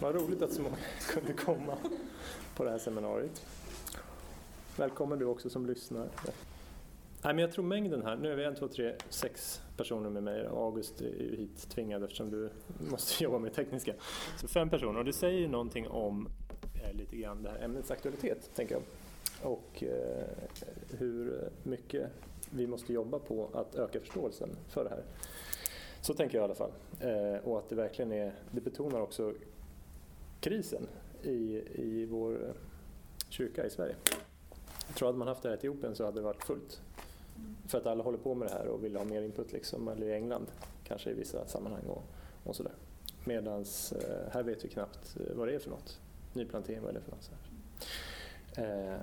Vad roligt att så många kunde komma på det här seminariet. Välkommen du också som lyssnar. Nej, men jag tror mängden här, nu är vi en, två, tre, sex personer med mig. August är ju hit tvingad eftersom du måste jobba med tekniska. Så fem personer och det säger någonting om eh, lite grann det här ämnets aktualitet, tänker jag. Och eh, hur mycket vi måste jobba på att öka förståelsen för det här. Så tänker jag i alla fall. Eh, och att det verkligen är, det betonar också krisen i, i vår eh, kyrka i Sverige. Jag tror att man haft det här i Etiopien så hade det varit fullt. För att alla håller på med det här och vill ha mer input, liksom, eller i England kanske i vissa sammanhang och, och sådär. Medan eh, här vet vi knappt eh, vad det är för något. Nyplantering, vad är det för något? Så, eh,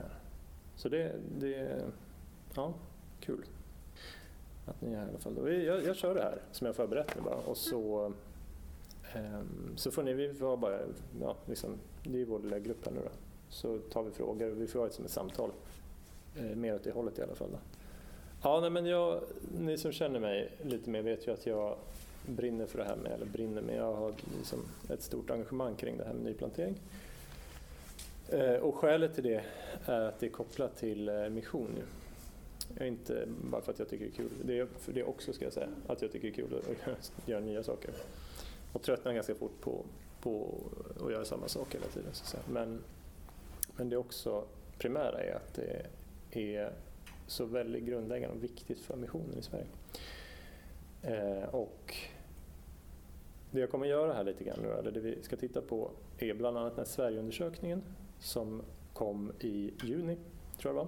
så det, det, ja, kul att ni är här i alla fall. Jag, jag kör det här som jag förberett nu bara och så, Ehm, så får ni, vi får bara, ja, liksom, det är vår lilla grupp här nu då. Så tar vi frågor och vi får ha ett som ett samtal. Eh, mer åt det hållet i alla fall. Då. Ja, nej, men jag, ni som känner mig lite mer vet ju att jag brinner för det här med, eller brinner med, jag har liksom ett stort engagemang kring det här med nyplantering. Eh, och skälet till det är att det är kopplat till eh, mission. Inte bara för att jag tycker det är kul, det är för det också ska jag säga, att jag tycker det är kul att göra nya saker. Och tröttnar ganska fort på, på att göra samma sak hela tiden. Så men, men det också primära är att det är så väldigt grundläggande och viktigt för missionen i Sverige. Eh, och det jag kommer göra här lite grann nu, eller det vi ska titta på, är bland annat den här Sverigeundersökningen som kom i juni, tror jag det var.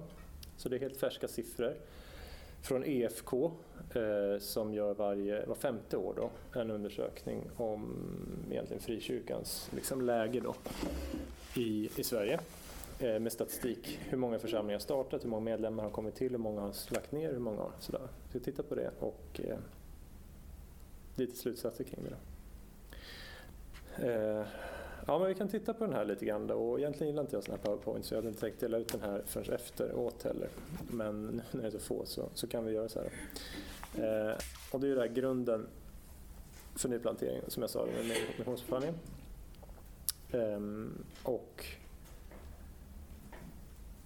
Så det är helt färska siffror från EFK eh, som gör varje, var femte år då, en undersökning om egentligen frikyrkans liksom, läge då, i, i Sverige eh, med statistik. Hur många församlingar har startat, hur många medlemmar har kommit till, hur många har lagt ner, hur många har sådär. Så vi tittar på det och eh, lite slutsatser kring det. Då. Eh, Ja, men vi kan titta på den här lite grann då. Och egentligen gillar inte jag sådana här powerpoints, så jag hade inte tänkt dela ut den här förrän efteråt heller. Men nu när det är så få så, så kan vi göra så här. Eh, och det är ju där grunden för nyplantering som jag sa med missionsförfattningen. Eh, och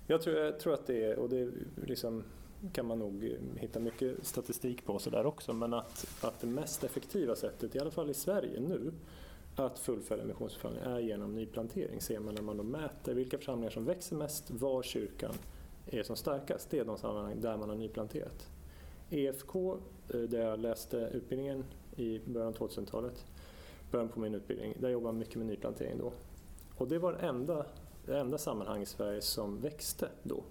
jag tror, jag tror att det är, och det liksom kan man nog hitta mycket statistik på sådär också, men att, att det mest effektiva sättet, i alla fall i Sverige nu, att fullfölja missionsbefallningen är genom nyplantering. Ser man när man då mäter vilka församlingar som växer mest, var kyrkan är som starkast. Det är de sammanhang där man har nyplanterat. EFK, eh, där jag läste utbildningen i början av 2000-talet, början på min utbildning, där jobbade man mycket med nyplantering då. Och det var det enda, det enda sammanhang i Sverige som växte då.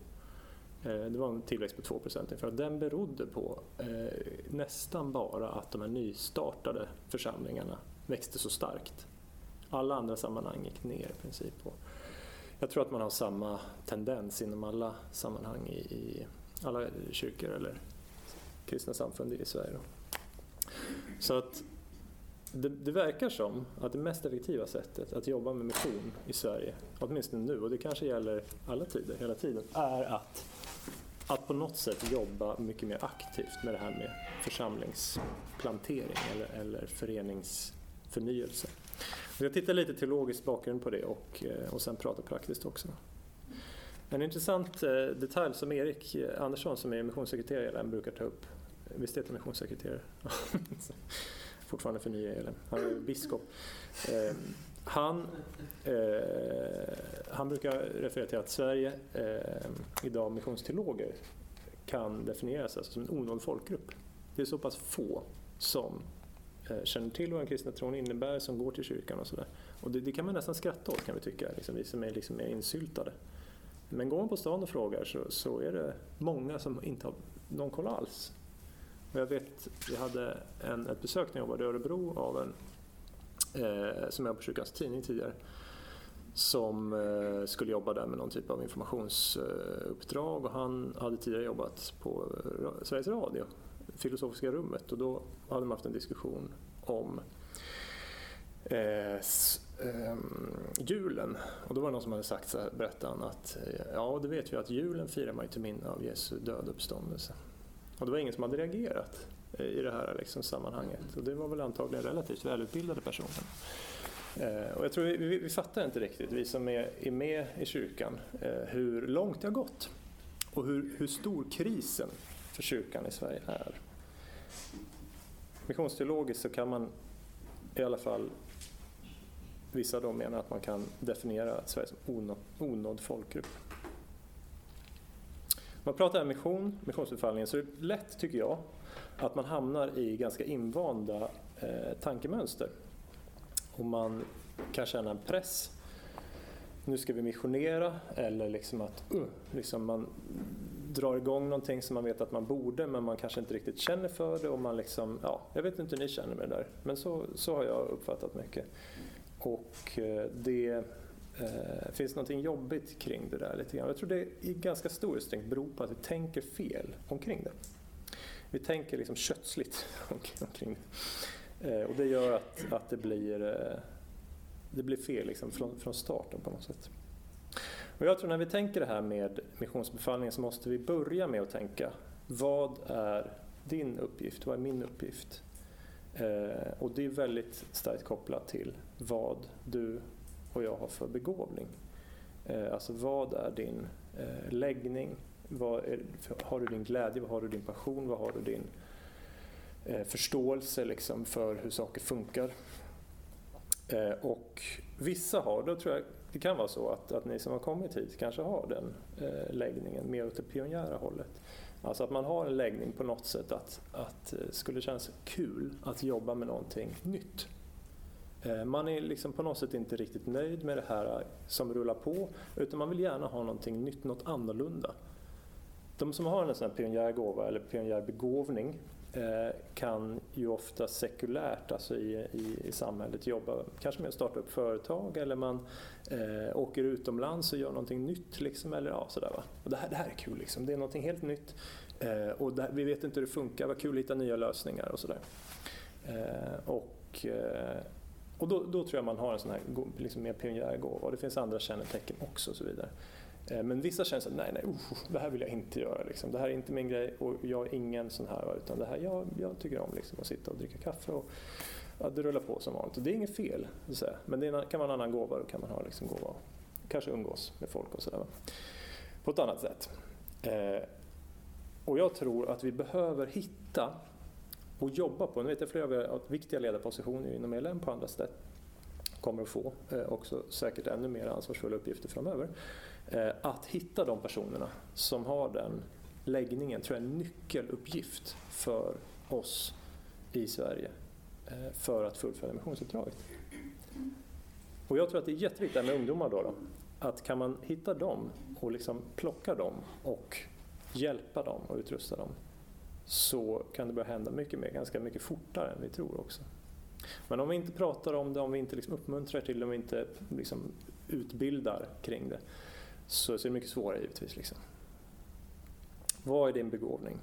Eh, det var en tillväxt på 2 för att den berodde på eh, nästan bara att de här nystartade församlingarna växte så starkt. Alla andra sammanhang gick ner i princip. Och jag tror att man har samma tendens inom alla sammanhang i, i alla kyrkor eller kristna samfund i Sverige. Så att det, det, verkar som att det mest effektiva sättet att jobba med mission i Sverige, åtminstone nu, och det kanske gäller alla tider, hela tiden, är att, att på något sätt jobba mycket mer aktivt med det här med församlingsplantering eller, eller förenings förnyelse. Jag tittar lite teologisk bakgrund på det och, eh, och sen prata praktiskt också. En intressant eh, detalj som Erik eh, Andersson som är missionssekreterare i ELM brukar ta upp. Visst heter han missionssekreterare? Fortfarande för nya ELM. Han är biskop. Eh, han, han brukar referera till att Sverige idag missionsteologer kan definieras alltså som en onådd folkgrupp. Det är så pass få som Eh, känner till vad den kristna tron innebär, som går till kyrkan och sådär. Och det, det, kan man nästan skratta åt kan vi tycka, liksom, vi som är liksom mer insyltade. Men går man på stan och frågar så, så är det många som inte har någon koll alls. Och jag vet, jag hade en, ett besök när jag jobbade i Örebro av en eh, som jobbade på Kyrkans Tidning tidigare som eh, skulle jobba där med någon typ av informationsuppdrag och han hade tidigare jobbat på eh, Sveriges Radio filosofiska rummet och då hade man haft en diskussion om eh, eh, julen. Och då var det någon som hade sagt så här, berättade han, att eh, ja, det vet vi att julen firar man till minne av Jesu död uppståndelse. Och det var ingen som hade reagerat eh, i det här liksom, sammanhanget. Och det var väl antagligen relativt välutbildade personer. Eh, och jag tror vi, vi, vi, fattar inte riktigt, vi som är, är med i kyrkan, eh, hur långt det har gått och hur, hur stor krisen för kyrkan i Sverige är. Missionsteologiskt så kan man i alla fall, vissa då menar att man kan definiera Sverige som onådd, onådd folkgrupp. Om man pratar om mission, missionsbefallningen, så är det lätt, tycker jag, att man hamnar i ganska invanda eh, tankemönster. Och man kan känna en press. Nu ska vi missionera eller liksom att uh, liksom man drar igång någonting som man vet att man borde men man kanske inte riktigt känner för det och man liksom, ja, jag vet inte hur ni känner med det där men så, så har jag uppfattat mycket. Och eh, det eh, finns någonting jobbigt kring det där lite grann. Jag tror det i ganska stor utsträckning beror på att vi tänker fel omkring det. Vi tänker liksom kötsligt omkring det. Eh, och det gör att, att det blir eh, det blir fel liksom från, från starten på något sätt. Och jag tror när vi tänker det här med missionsbefallningen så måste vi börja med att tänka vad är din uppgift? Vad är min uppgift? Eh, och det är väldigt starkt kopplat till vad du och jag har för begåvning. Eh, alltså vad är din eh, läggning? Vad är, har du din glädje? Vad har du din passion? Vad har du din eh, förståelse liksom för hur saker funkar? Eh, och vissa har, då tror jag det kan vara så att, att ni som har kommit hit kanske har den eh, läggningen mer åt det pionjära hållet. Alltså att man har en läggning på något sätt att, att det skulle kännas kul att jobba med någonting nytt. Eh, man är liksom på något sätt inte riktigt nöjd med det här eh, som rullar på utan man vill gärna ha någonting nytt, något annorlunda. De som har en sån här pionjärgåva eller pionjärbegåvning Eh, kan ju ofta sekulärt, alltså i, i, i, samhället, jobba kanske med att starta upp företag eller man eh, åker utomlands och gör någonting nytt. Liksom, eller, ja, sådär, va? Och det, här, det här är kul, liksom. det är någonting helt nytt eh, och här, vi vet inte hur det funkar, vad kul att hitta nya lösningar och sådär. Eh, och, eh, och då, då, tror jag man har en sån här liksom mer pionjärgåva och det finns andra kännetecken också och så vidare. Eh, men vissa känner att nej, nej, uh, det här vill jag inte göra. Liksom. Det här är inte min grej och jag är ingen sån här. Utan det här, jag, jag tycker om liksom, att sitta och dricka kaffe och ja, det rullar på som vanligt. Och det är inget fel, så men det kan vara en annan gåva. Då kan man ha liksom, gåva kanske umgås med folk och sådär. På ett annat sätt. Eh, och jag tror att vi behöver hitta och jobba på, nu vet jag flera av er har viktiga ledarpositioner inom ELM på andra sätt kommer att få eh, också säkert ännu mer ansvarsfulla uppgifter framöver. Eh, att hitta de personerna som har den läggningen tror jag är en nyckeluppgift för oss i Sverige eh, för att fullfölja missionsuppdraget. Och jag tror att det är jätteviktigt med ungdomar då, då, att kan man hitta dem och liksom plocka dem och hjälpa dem och utrusta dem så kan det börja hända mycket mer, ganska mycket fortare än vi tror också. Men om vi inte pratar om det, om vi inte liksom uppmuntrar till det, om vi inte liksom utbildar kring det så, är det mycket svårare givetvis. Liksom. Vad är din begåvning?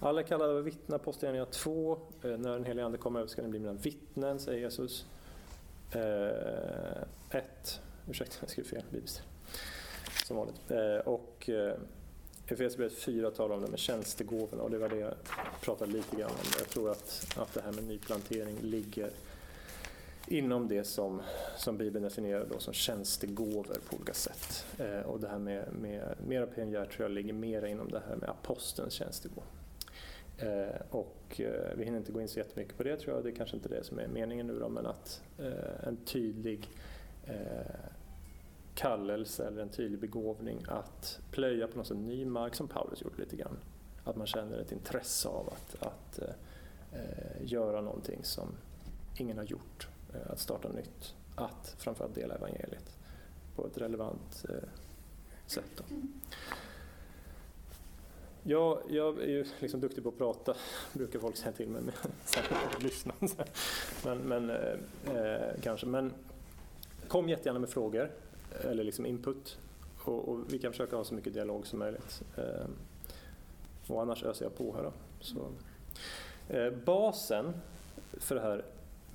Alla är kallade att vittna, Apostlagärningarna 2. Eh, när den helige Ande kommer över ska ni bli mina vittnen, säger Jesus. 1. Eh, ursäkta, jag skrev fel bibelställe. Som vanligt. Eh, och eh, Efesierbrevet 4 talar om det med tjänstegåvorna och det var det jag pratade lite grann om. Jag tror att, att det här med nyplantering ligger inom det som, som Bibeln definierar då som tjänstegåvor på olika sätt. Eh, och det här med, med mera pionjär tror jag ligger mer inom det här med apostelns tjänstegåva. Eh, och eh, vi hinner inte gå in så jättemycket på det tror jag, det är kanske inte det som är meningen nu då, men att eh, en tydlig eh, kallelse eller en tydlig begåvning att plöja på något sätt ny mark som Paulus gjorde lite grann. Att man känner ett intresse av att, att eh, eh göra någonting som ingen har gjort Eh, att starta nytt, att framförallt dela evangeliet på ett relevant eh, sätt. Då. Jag, jag är ju liksom duktig på att prata, brukar folk säga till mig, men särskilt lyssna. Men, men eh, eh, kanske. Men kom jättegärna med frågor eller liksom input och, och, vi kan försöka ha så mycket dialog som möjligt. Eh, och annars öser jag på här då. Så. Eh, basen för det här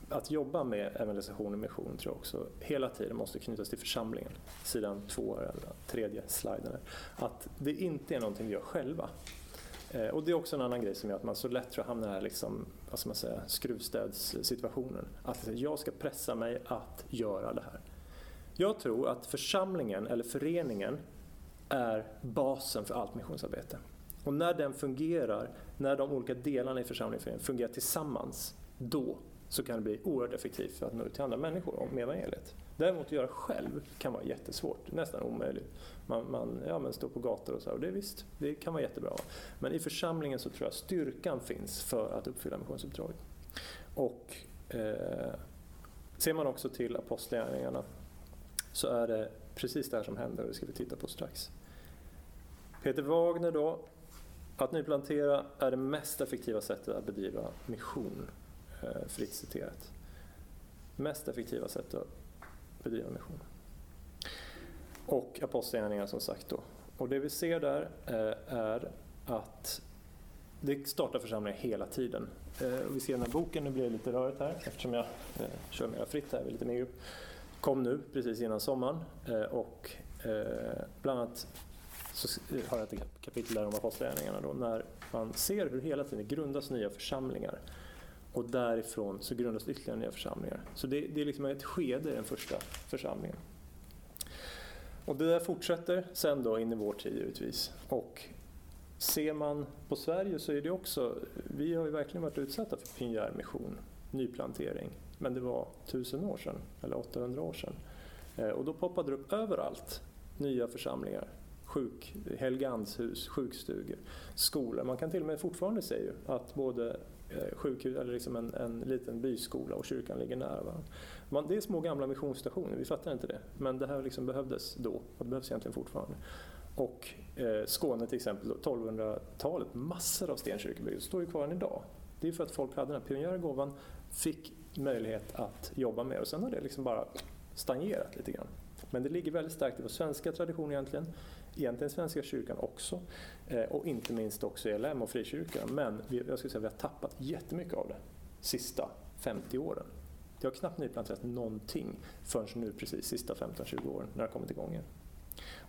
att jobba med evangelisation och mission tror jag också hela tiden måste knytas till församlingen. Sidan två, eller tredje sliden. Att det inte är någonting vi gör själva. Eh, och det är också en annan grej som gör att man så lätt tror jag hamnar här liksom vad ska man säga, skruvstädssituationen. Att jag ska pressa mig att göra det här. Jag tror att församlingen eller föreningen är basen för allt missionsarbete. Och när den fungerar, när de olika delarna i församlingen fungerar tillsammans, då så kan det bli oerhört effektivt för att nå ut till andra människor med evangeliet. Däremot att göra själv kan vara jättesvårt, nästan omöjligt. Man, man ja, men står på gator och så, och det visst, det kan vara jättebra. Men i församlingen så tror jag styrkan finns för att uppfylla missionsuppdraget. Och eh, ser man också till apostlagärningarna så är det precis det här som händer och det ska vi titta på strax. Peter Wagner då, att nyplantera är det mest effektiva sättet att bedriva mission, Eh, fritt citerat. Mest effektiva sätt att bedriva mission. Och apostlagärningarna som sagt då. Och det vi ser där eh, är att det startar församlingar hela tiden. Eh, vi ser den här boken, nu blir det lite rörigt här eftersom jag kör mer fritt här, lite mer grupp. Kom nu precis innan sommaren och bland annat så har jag ett kapitel där om apostlagärningarna då, när man ser hur hela tiden grundas nya församlingar och därifrån så grundas ytterligare nya församlingar. Så det, det är liksom ett skede i den första församlingen. Och det där fortsätter sen då in i vår tid givetvis. Och ser man på Sverige så är det också, vi har ju verkligen varit utsatta för pionjärmission, nyplantering. Men det var tusen år sedan, eller 800 år sedan. Eh, och då poppade det upp överallt nya församlingar sjuk, Helgeandshus, sjukstugor, skolor. Man kan till och med fortfarande säga att både Eh, sjukhus, eller liksom en, en liten byskola och kyrkan ligger nära varandra. Man, det är små gamla missionsstationer, vi fattar inte det. Men det här liksom behövdes då och det behövs egentligen fortfarande. Och eh, Skåne till exempel, 1200-talet, massor av stenkyrkobyggen står ju kvar än idag. Det är för att folk hade den här pionjärgåvan, fick möjlighet att jobba med och sen har det liksom bara stagnerat lite grann. Men det ligger väldigt starkt i vår svenska tradition egentligen egentligen Svenska kyrkan också eh, och inte minst också ELM och frikyrkan. Men vi, jag skulle säga att vi har tappat jättemycket av det sista 50 åren. Det har knappt nyplanterats någonting förrän nu precis sista 15-20 åren när det har kommit igång igen.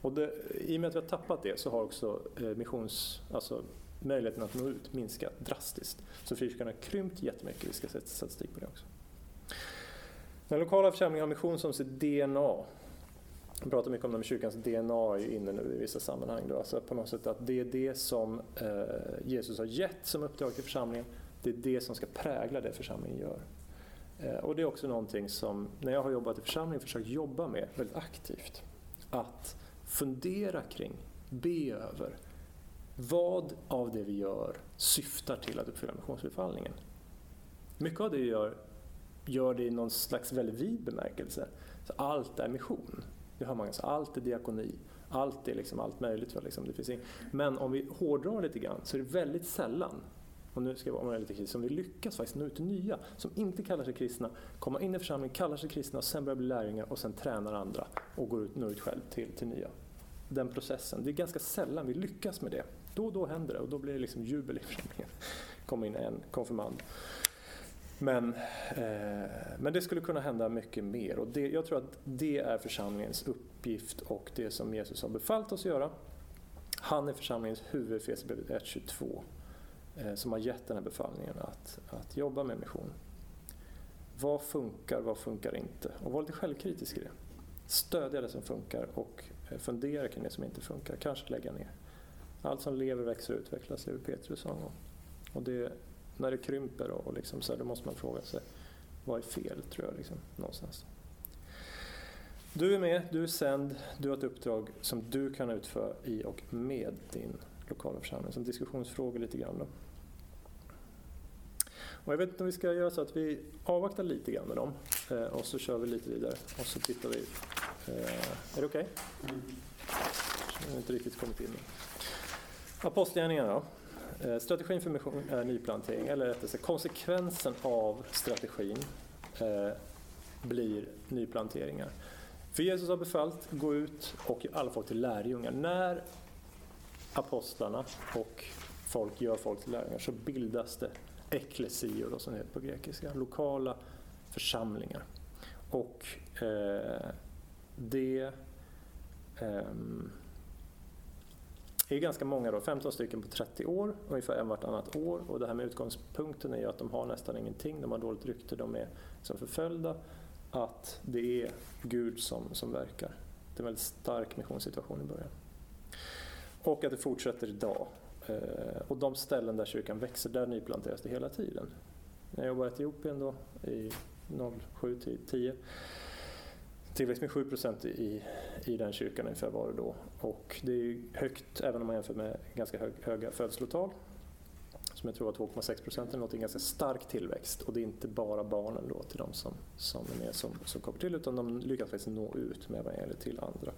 Och det, I och med att vi har tappat det så har också eh, missions, alltså möjligheten att nå ut minskat drastiskt. Så frikyrkan har krympt jättemycket, vi ska sätta statistik på det också. Den lokala församlingen har mission som sitt DNA jag pratar mycket om det med kyrkans DNA inne nu i vissa sammanhang. Då. Alltså på något sätt att det är det som eh, Jesus har gett som uppdrag till församlingen. Det är det som ska prägla det församlingen gör. Eh, och det är också någonting som, när jag har jobbat i församlingen, försökt jobba med väldigt aktivt. Att fundera kring, be över, vad av det vi gör syftar till att uppfylla missionsbefallningen? Mycket av det vi gör, gör det i någon slags väldigt vid bemärkelse. Så allt är mission. Det hör man allt är diakoni, allt är liksom allt möjligt. För liksom, det finns in... Men om vi hårdrar lite grann så är det väldigt sällan och nu ska jag vara lite kritisk, som vi lyckas faktiskt nå ut till nya som inte kallar sig kristna, komma in i församlingen, kallar sig kristna och sen börjar bli lärjungar och sen tränar andra och går ut, når ut själv till, till nya. Den processen, det är ganska sällan vi lyckas med det. Då och då händer det och då blir det liksom jubel i församlingen. Kommer in en konfirmand men, eh, men det skulle kunna hända mycket mer och det, jag tror att det är församlingens uppgift och det som Jesus har befallt oss att göra. Han är församlingens huvud, Efesierbrevet 1.22, eh, som har gett den här befallningen att, att jobba med mission. Vad funkar, vad funkar inte? Och var lite självkritisk i det. Stödja det som funkar och eh, fundera kring det som inte funkar, kanske lägga ner. Allt som lever växer och utvecklas, lever Petrus sa Och det, när det krymper och liksom så här, då måste man fråga sig vad är fel, tror jag, liksom, någonstans. Du är med, du är sänd, du har ett uppdrag som du kan utföra i och med din lokala församling. Som diskussionsfrågor lite grann. Då. Och jag vet inte om vi ska göra så att vi avvaktar lite grann med dem eh, och så kör vi lite vidare och så tittar vi. Eh, är det okej? Okay? Mm. Jag har inte riktigt kommit in. Apostlagärningarna då. Eh, strategin för mission är nyplantering, eller rättare sagt konsekvensen av strategin eh, blir nyplanteringar. För Jesus har befallt, gå ut och gör alla folk till lärjungar. När apostlarna och folk gör folk till lärjungar så bildas det eklesior, som det heter på grekiska, lokala församlingar. Och eh, det eh, är ganska många, då, 15 stycken på 30 år, ungefär en vartannat år. Och det här med utgångspunkten är ju att de har nästan ingenting, de har dåligt rykte, de är som förföljda. Att det är Gud som, som verkar. Det är en väldigt stark missionssituation i början. Och att det fortsätter idag. Eh, och de ställen där kyrkan växer, där nyplanteras det hela tiden. När jag jobbade i Etiopien då, i 07-10 tillväxt med 7 procent i, i den kyrkan ungefär var det då. Och det är högt även om man jämför med ganska hög, höga födslotal. Som jag tror var 2,6 procent eller något, en ganska stark tillväxt. Och det är inte bara barnen då till de som, som är med som, som kommer till utan de lyckas faktiskt nå ut med evangeliet till andra.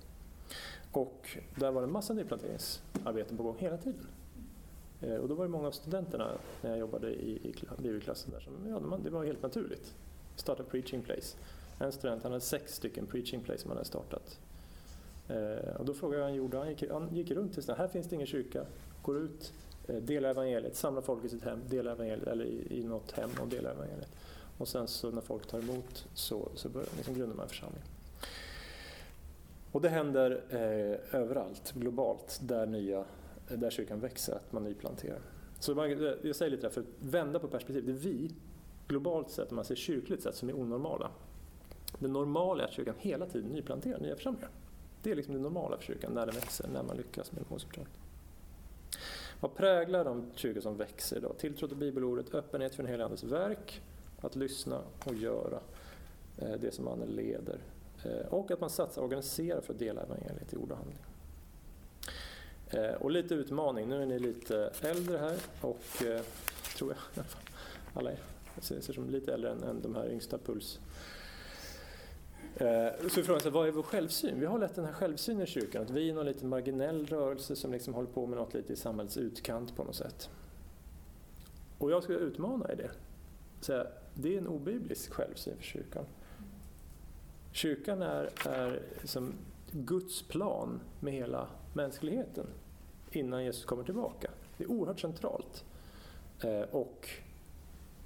Och där var det en massa nyplanteringsarbeten på gång hela tiden. Eh, och då var det många av studenterna när jag jobbade i, i bibelklassen där som, ja, det var helt naturligt. Starta preaching place. En student han hade sex stycken preaching place som han hade startat. Eh, och då frågade jag han gjorde. Han gick, han gick runt till här finns det ingen kyrka. Går ut, eh, delar evangeliet, samlar folk i sitt hem, delar evangeliet, eller i, i något hem och delar evangeliet. Och sen så när folk tar emot så, så börjar, liksom grundar man en församling. Och det händer eh, överallt, globalt, där, nya, där kyrkan växer, att man nyplanterar. Så man, eh, jag säger lite där, för att vända på perspektivet. Det är vi, globalt sett, om man ser kyrkligt sett, som är onormala. Det normala är att kyrkan hela tiden nyplanterar nya församlingar. Det är liksom det normala för kyrkan när den växer, när man lyckas med missionsuppdraget. Vad präglar de kyrkor som växer idag? Tilltro till bibelordet, öppenhet för den helige Andes verk, att lyssna och göra eh, det som Anden leder. Eh, och att man satsar och organiserar för att dela evangeliet i ord och handling. Eh, och lite utmaning, nu är ni lite äldre här och tror jag, alla ser som lite äldre än, än de här yngsta puls Eh, så frågan är vad är vår självsyn? Vi har lätt den här självsynen i kyrkan, att vi är någon liten marginell rörelse som liksom håller på med något lite i samhällets utkant på något sätt. Och jag skulle utmana i det. Så det är en obiblisk självsyn för kyrkan. Kyrkan är, är som Guds plan med hela mänskligheten innan Jesus kommer tillbaka. Det är oerhört centralt. Eh, och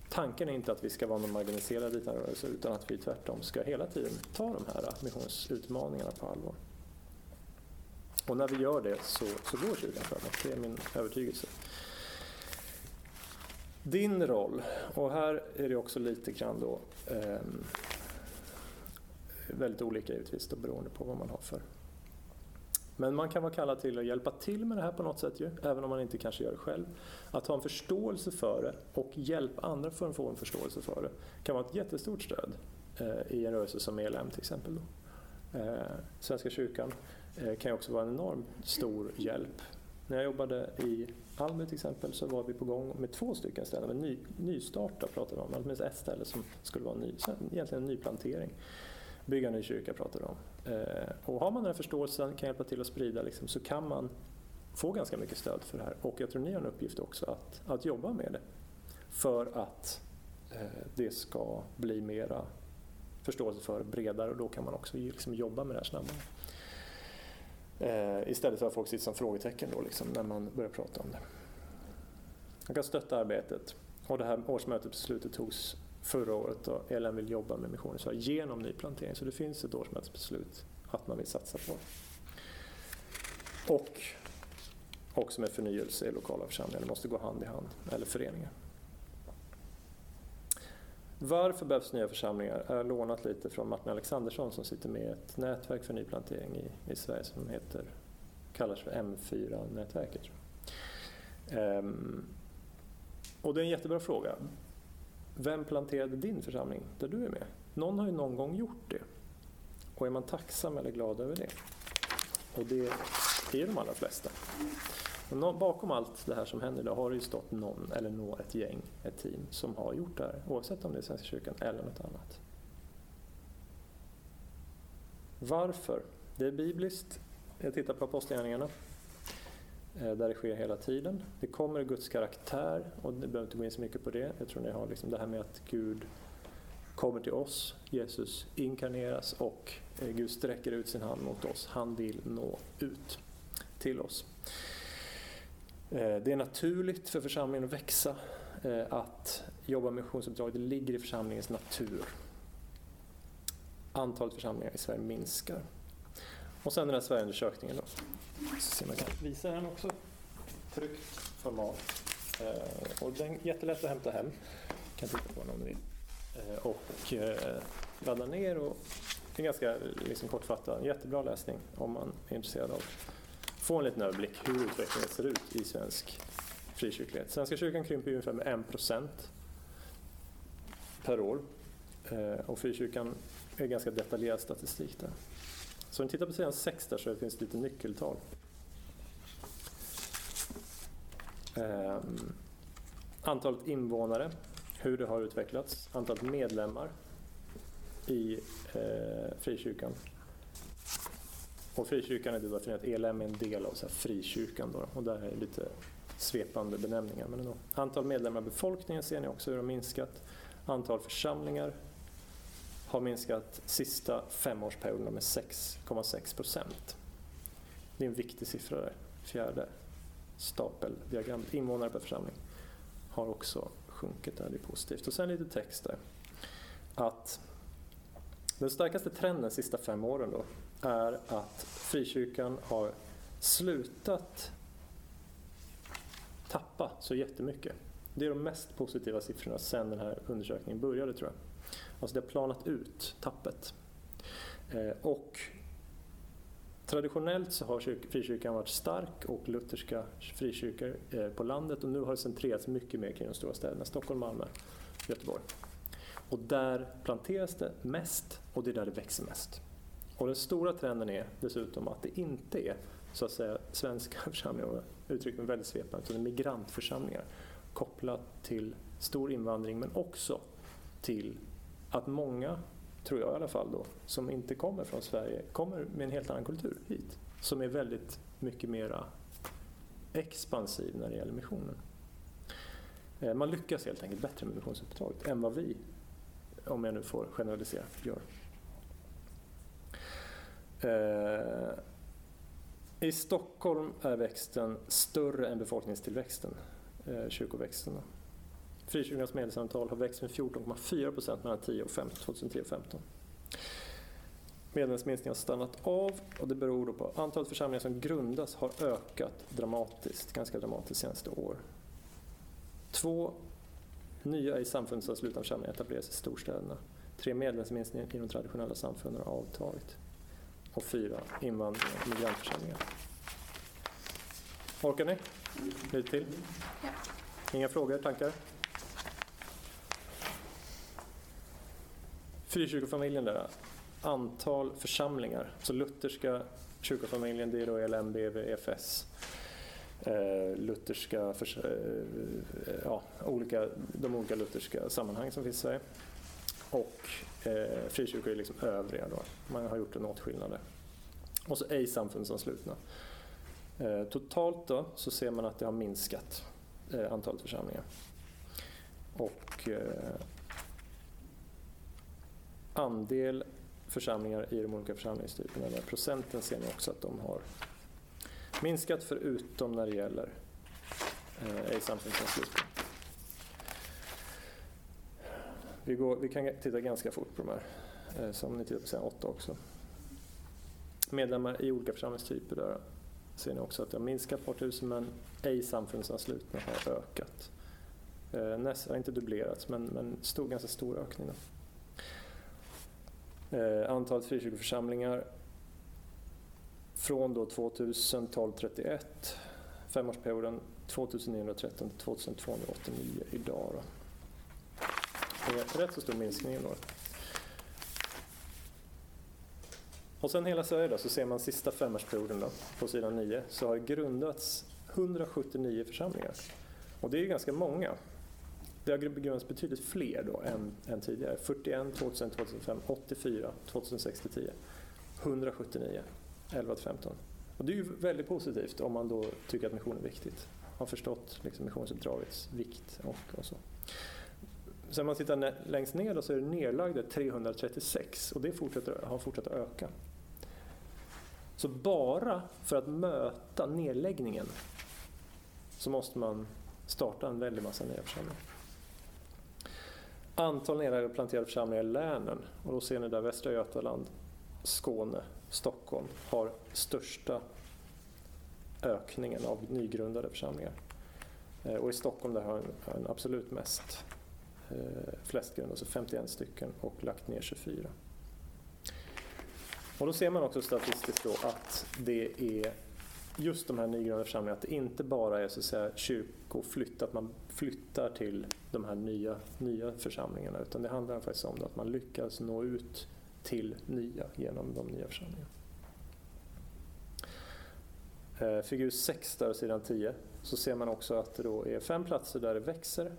tanken är inte att vi ska vara någon marginaliserad liten rörelse utan att vi tvärtom ska hela tiden ta de här missionsutmaningarna på allvar. Och när vi gör det så, så går kyrkan framåt, det är min övertygelse. Din roll, och här är det också lite grann då eh, väldigt olika givetvis då, beroende på vad man har för men man kan vara kallad till att hjälpa till med det här på något sätt ju, även om man inte kanske gör det själv. Att ha en förståelse för det och hjälpa andra för att få en förståelse för det kan vara ett jättestort stöd eh, i en rörelse som ELM till exempel. Då. Eh, Svenska kyrkan eh, kan ju också vara en enormt stor hjälp. När jag jobbade i Alby till exempel så var vi på gång med två stycken ställen, med ny, nystarta pratade vi om, åtminstone ett ställe som skulle vara ny, egentligen en nyplantering. Bygga en ny kyrka pratade vi om. Eh, och har man den här förståelsen, kan hjälpa till att sprida, liksom, så kan man få ganska mycket stöd för det här. Och jag tror ni har en uppgift också att, att jobba med det. För att eh, det ska bli mera förståelse för bredare och då kan man också liksom jobba med det här snabbare. Eh, istället för att folk sitter som frågetecken då, liksom, när man börjar prata om det. Man kan stötta arbetet. Och det här årsmötesbeslutet togs förra året då LM vill jobba med missionen så genom nyplantering. Så det finns ett årsmötesbeslut att man vill satsa på Och också med förnyelse i lokala församlingar, det måste gå hand i hand, eller föreningar. Varför behövs nya församlingar? Jag har lånat lite från Martin Alexandersson som sitter med ett nätverk för nyplantering i, i Sverige som heter, kallas för M4-nätverket. Ehm, och det är en jättebra fråga. Vem planterade din församling där du är med? Någon har ju någon gång gjort det. Och är man tacksam eller glad över det? Och det är de allra flesta. Men bakom allt det här som händer idag har det ju stått någon eller nå ett gäng, ett team som har gjort det här. Oavsett om det är Svenska kyrkan eller något annat. Varför? Det är bibliskt. Jag tittar på Apostlagärningarna. Eh, där det sker hela tiden. Det kommer i Guds karaktär och ni behöver inte gå in så mycket på det. Jag tror ni har liksom det här med att Gud kommer till oss, Jesus inkarneras och eh, Gud sträcker ut sin hand mot oss. Han vill nå ut till oss. Eh, det är naturligt för församlingen att växa, att jobba med missionsuppdraget Det ligger i församlingens natur. Antalet församlingar i Sverige minskar. Och sen den här Sverigeundersökningen. Då. Se om jag kan visa den också. Tryckt format. Eh, och den är jättelätt att hämta hem. Kan titta på den om ni vill. Eh, och eh, ladda ner och det är ganska liksom, kortfattat. Jättebra läsning om man är intresserad av att få en liten överblick hur utvecklingen ser ut i svensk frikyrklighet. Svenska kyrkan krymper ungefär med 1 procent per år eh, och frikyrkan är ganska detaljerad statistik där. Så om ni tittar på sidan 6 där så finns det lite nyckeltal. Um, antalet invånare, hur det har utvecklats, antalet medlemmar i eh, frikyrkan. Och frikyrkan är det definierat, ELM är en del av så här, frikyrkan då, och där är lite svepande benämningar. Men ändå. Antal medlemmar i befolkningen ser ni också hur det har minskat. Antal församlingar har minskat sista femårsperioden med 6,6 procent. Det är en viktig siffra där, fjärde stapeldiagrammet. Invånare per församling har också sjunkit där, det är positivt. Och sen lite text där. Att den starkaste trenden de sista fem åren då är att frikyrkan har slutat tappa så jättemycket. Det är de mest positiva siffrorna sedan den här undersökningen började tror jag. Alltså det har planat ut tappet. Eh, och traditionellt så har frikyrkan varit stark och lutherska frikyrkor eh, på landet och nu har det centrerats mycket mer kring de stora städerna Stockholm, Malmö, Göteborg. Och där planteras det mest och det är där det växer mest. Och den stora trenden är dessutom att det inte är så att säga svenska församlingar, uttryckt med väldigt svepande, utan migrantförsamlingar kopplat till stor invandring men också till att många, tror jag i alla fall då, som inte kommer från Sverige kommer med en helt annan kultur hit. Som är väldigt mycket mera expansiv när det gäller missionen. Eh, man lyckas helt enkelt bättre med missionsuppdraget än vad vi, om jag nu får generalisera, gör. Eh, I Stockholm är växten större än befolkningstillväxten, eh, kyrkoväxten. Frikyrkornas medlemsantal har växt med 14,4 procent mellan 10 och 15, 2010 och 2015. Medlemsminskningen har stannat av och det beror på att antalet församlingar som grundas har ökat dramatiskt, ganska dramatiskt senaste år. Två nya i samfundsanslutna församlingar etableras i storstäderna. Tre medlemsminskningar i de traditionella samfunden har avtagit. Och fyra invandring och migrantförsamlingar. Orkar ni? Lite till? Inga frågor, tankar? Frikyrkofamiljen där, antal församlingar. Så lutherska kyrkofamiljen, det är då ELM, BV, EFS. Eh, lutherska, för, eh, ja, olika, de olika lutherska sammanhang som finns i Sverige. Och eh, frikyrkor är liksom övriga då. Man har gjort en åtskillnad där. Och så ej samfundsanslutna. Eh, totalt då så ser man att det har minskat eh, antalet församlingar. Och eh, andel församlingar i de olika församlingstyperna. Där procenten ser ni också att de har minskat förutom när det gäller eh, ej samfundsanslutna. Vi, går, vi kan titta ganska fort på de här, eh, som ni tittar på sidan 8 också. Medlemmar i olika församlingstyper där ser ni också att det har minskat ett par tusen men ej samfundsanslutna har ökat. Eh, nästan inte dubblerats men, men stor, ganska stor ökning. Då. Eh, antalet frikyrkoförsamlingar från då 2012-31, femårsperioden 2913 till 2289 idag. Då. Det är rätt så stor minskning då. Och sen hela Sverige då, så ser man sista femårsperioden då, på sidan 9, så har det grundats 179 församlingar. Och det är ganska många. Det har begravts betydligt fler då än, än tidigare. 41 2000, 2005, 84 2006-10, 179 11-15. Och det är ju väldigt positivt om man då tycker att mission är viktigt. Har förstått liksom missionsuppdragets vikt och, och så. Sen man tittar längst ner då så är det nedlagda 336 och det fortsätter, har fortsatt att öka. Så bara för att möta nedläggningen så måste man starta en väldig massa nya församlingar. Antal nedlagda planterade församlingar i länen och då ser ni där Västra Götaland, Skåne, Stockholm har största ökningen av nygrundade församlingar. Eh, och i Stockholm där har den absolut mest, eh, flest grundade, alltså 51 stycken och lagt ner 24. Och då ser man också statistiskt då att det är just de här nygrundade församlingarna, att det inte bara är så att säga kyrkoflytt, att man flyttar till de här nya, nya församlingarna, utan det handlar faktiskt om att man lyckas nå ut till nya genom de nya församlingarna. Eh, figur 6 där, sidan 10, så ser man också att det då är fem platser där det växer.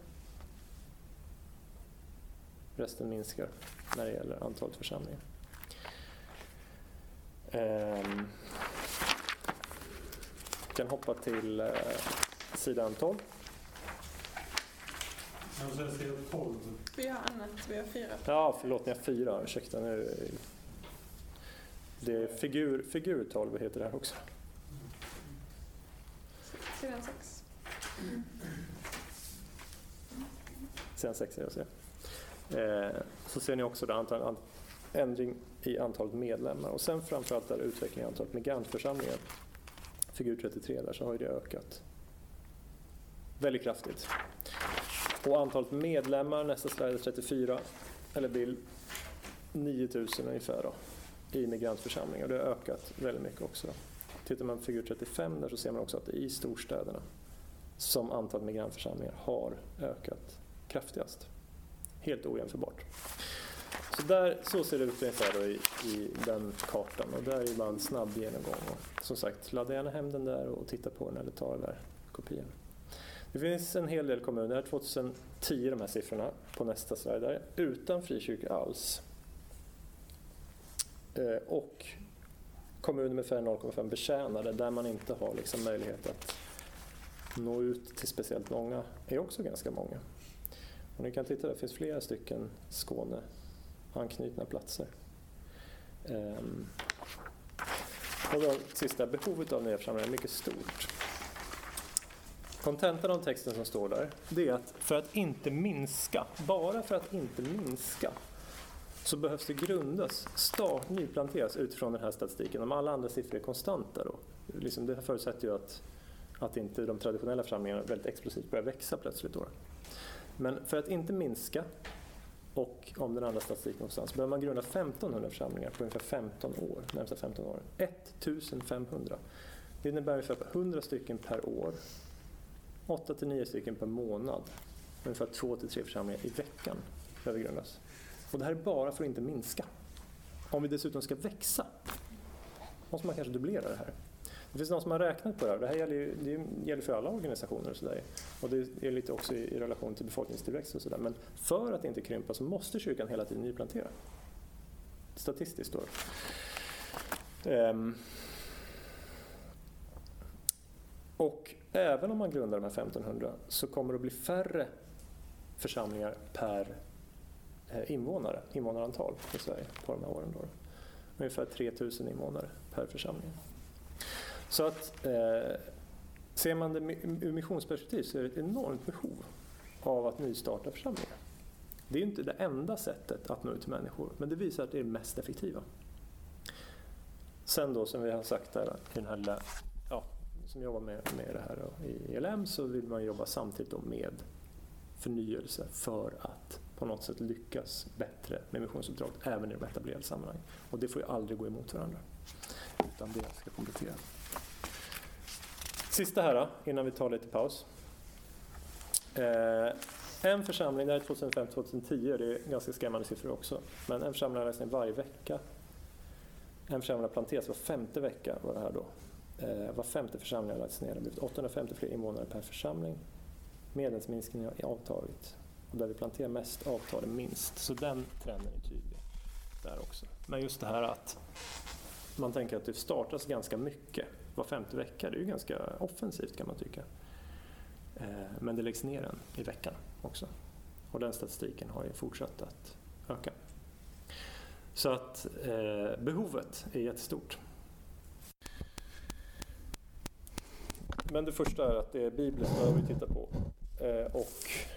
Resten minskar när det gäller antalet församlingar. Vi kan hoppa till eh, sidan 12. Jag säger sidan 12. Vi har annat, vi har fyra. Ja, förlåt, ni har fyra. Ursäkta. Nu. Det är figur, figur 12 heter det här också. Sidan 6. Sidan 6 är det, så. Eh, så ser ni också det antal, ändring i antalet medlemmar och sen framförallt där utveckling i antalet migrantförsamlingar. Figur 33 där så har ju det ökat väldigt kraftigt. Och antalet medlemmar, nästa slide 34, eller bild, 9000 ungefär då, i migrantförsamlingar. Det har ökat väldigt mycket också. Tittar man på figur 35 där så ser man också att i storstäderna som antalet migrantförsamlingar har ökat kraftigast. Helt ojämförbart. Så, där, så ser det ut ungefär i, i den kartan och där är bara en snabb genomgång. Och som sagt, ladda gärna hem den där och titta på den eller ta den där kopian. Det finns en hel del kommuner, det är 2010 de här siffrorna på nästa slide, utan frikyrka alls. Eh, och kommuner med färre 0,5 betjänade där man inte har liksom möjlighet att nå ut till speciellt många är också ganska många. Och ni kan titta, det finns flera stycken Skåne anknutna platser. Ehm, och då, sista, behovet av nya församlingar är mycket stort. Kontentan av texten som står där, det är att för att inte minska, bara för att inte minska, så behövs det grundas, start, nyplanteras utifrån den här statistiken. Om alla andra siffror är konstanta då, liksom det förutsätter ju att, att inte de traditionella församlingarna väldigt explosivt börjar växa plötsligt. Då. Men för att inte minska och om den andra statistiken någonstans behöver man grunda 1500 församlingar på ungefär 15 år, närmsta 15 åren. 1500. Det innebär ungefär 100 stycken per år, 8 till 9 stycken per månad, ungefär 2 till 3 församlingar i veckan behöver grundas. Och det här är bara för att inte minska. Om vi dessutom ska växa måste man kanske dubblera det här. Det finns någon som har räknat på det här. Det här gäller, ju, det gäller för alla organisationer och sådär. Och det är lite också i, i relation till befolkningstillväxt och sådär. Men för att inte krympa så måste kyrkan hela tiden nyplantera. Statistiskt då. Um, och även om man grundar de här 1500 så kommer det att bli färre församlingar per eh, invånare, invånarantal i Sverige på de här åren. Då. Ungefär 3000 invånare per församling. Så att eh, ser man det ur missionsperspektiv så är det ett enormt behov av att nystarta församlingar. Det är inte det enda sättet att nå ut till människor, men det visar att det är det mest effektiva. Sen då som vi har sagt där, i den här lilla som jobbar med, med det här då, i ELM så vill man jobba samtidigt då med förnyelse för att på något sätt lyckas bättre med missionsuppdraget även i de etablerade sammanhang. Och det får ju aldrig gå emot varandra, utan det ska komplettera. Sista här innan vi tar lite paus. Eh, en församling, det här är 2005-2010, det är ganska skrämmande siffror också, men en församling har läst ner varje vecka. En församling har planterats var femte vecka var det här då. Eh, var femte församling har lagts ner. Det har blivit 850 fler invånare per församling. Medlemsminskningen har avtagit. Och där vi planterar mest avtar det minst. Så den trenden är tydlig där också. Men just det här att man tänker att det startas ganska mycket var femte vecka. Det är ju ganska offensivt kan man tycka. Eh, men det läggs ner en i veckan också. Och den statistiken har ju fortsatt att öka. Så att eh, behovet är jättestort. Men det första är att det är Bibeln som vi tittar på. Eh, och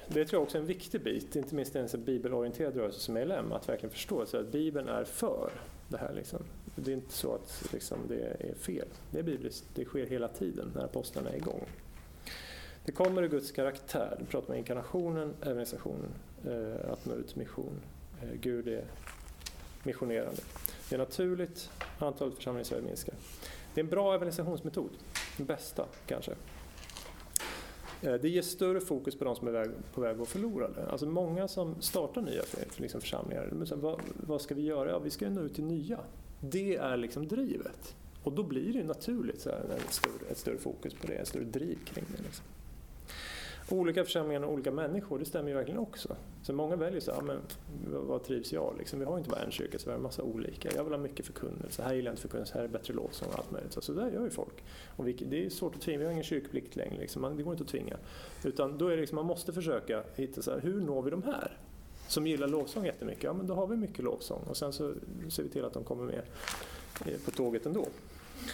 det tror jag också är en viktig bit, inte minst i en bibelorienterad rörelse som LM, att verkligen förstå att Bibeln är för det här. Liksom. Det är inte så att liksom, det är fel. Det är bibliskt. Det sker hela tiden när apostlarna är igång. Det kommer ur Guds karaktär. Det pratar om inkarnationen, evangelisationen, eh, att nå ut mission. Eh, Gud är missionerande. Det är naturligt, antalet församlingar i Sverige minskar. Det är en bra evangelisationsmetod. Den bästa kanske. Eh, det ger större fokus på de som är på väg att gå förlorade. Alltså många som startar nya liksom församlingar, vad, vad ska vi göra? Ja, vi ska ju nå ut till nya. Det är liksom drivet. Och då blir det naturligt så här, ett, större, ett större fokus på det, ett större driv kring det. Liksom. Olika församlingar och olika människor, det stämmer ju verkligen också. Så många väljer så här, men vad trivs jag? Liksom, vi har inte bara en kyrka, så vi har en massa olika. Jag vill ha mycket förkunnelse, här gillar jag inte förkunnelse, här är bättre lovsång och allt möjligt. Så, så där gör ju folk. Och vi, det är svårt att tvinga, vi har ingen kyrkplikt längre, liksom. man, det går inte att tvinga. Utan då är det liksom, man måste försöka hitta så här, hur når vi de här? Som gillar lovsång jättemycket, ja men då har vi mycket lovsång och sen så ser vi till att de kommer med eh, på tåget ändå.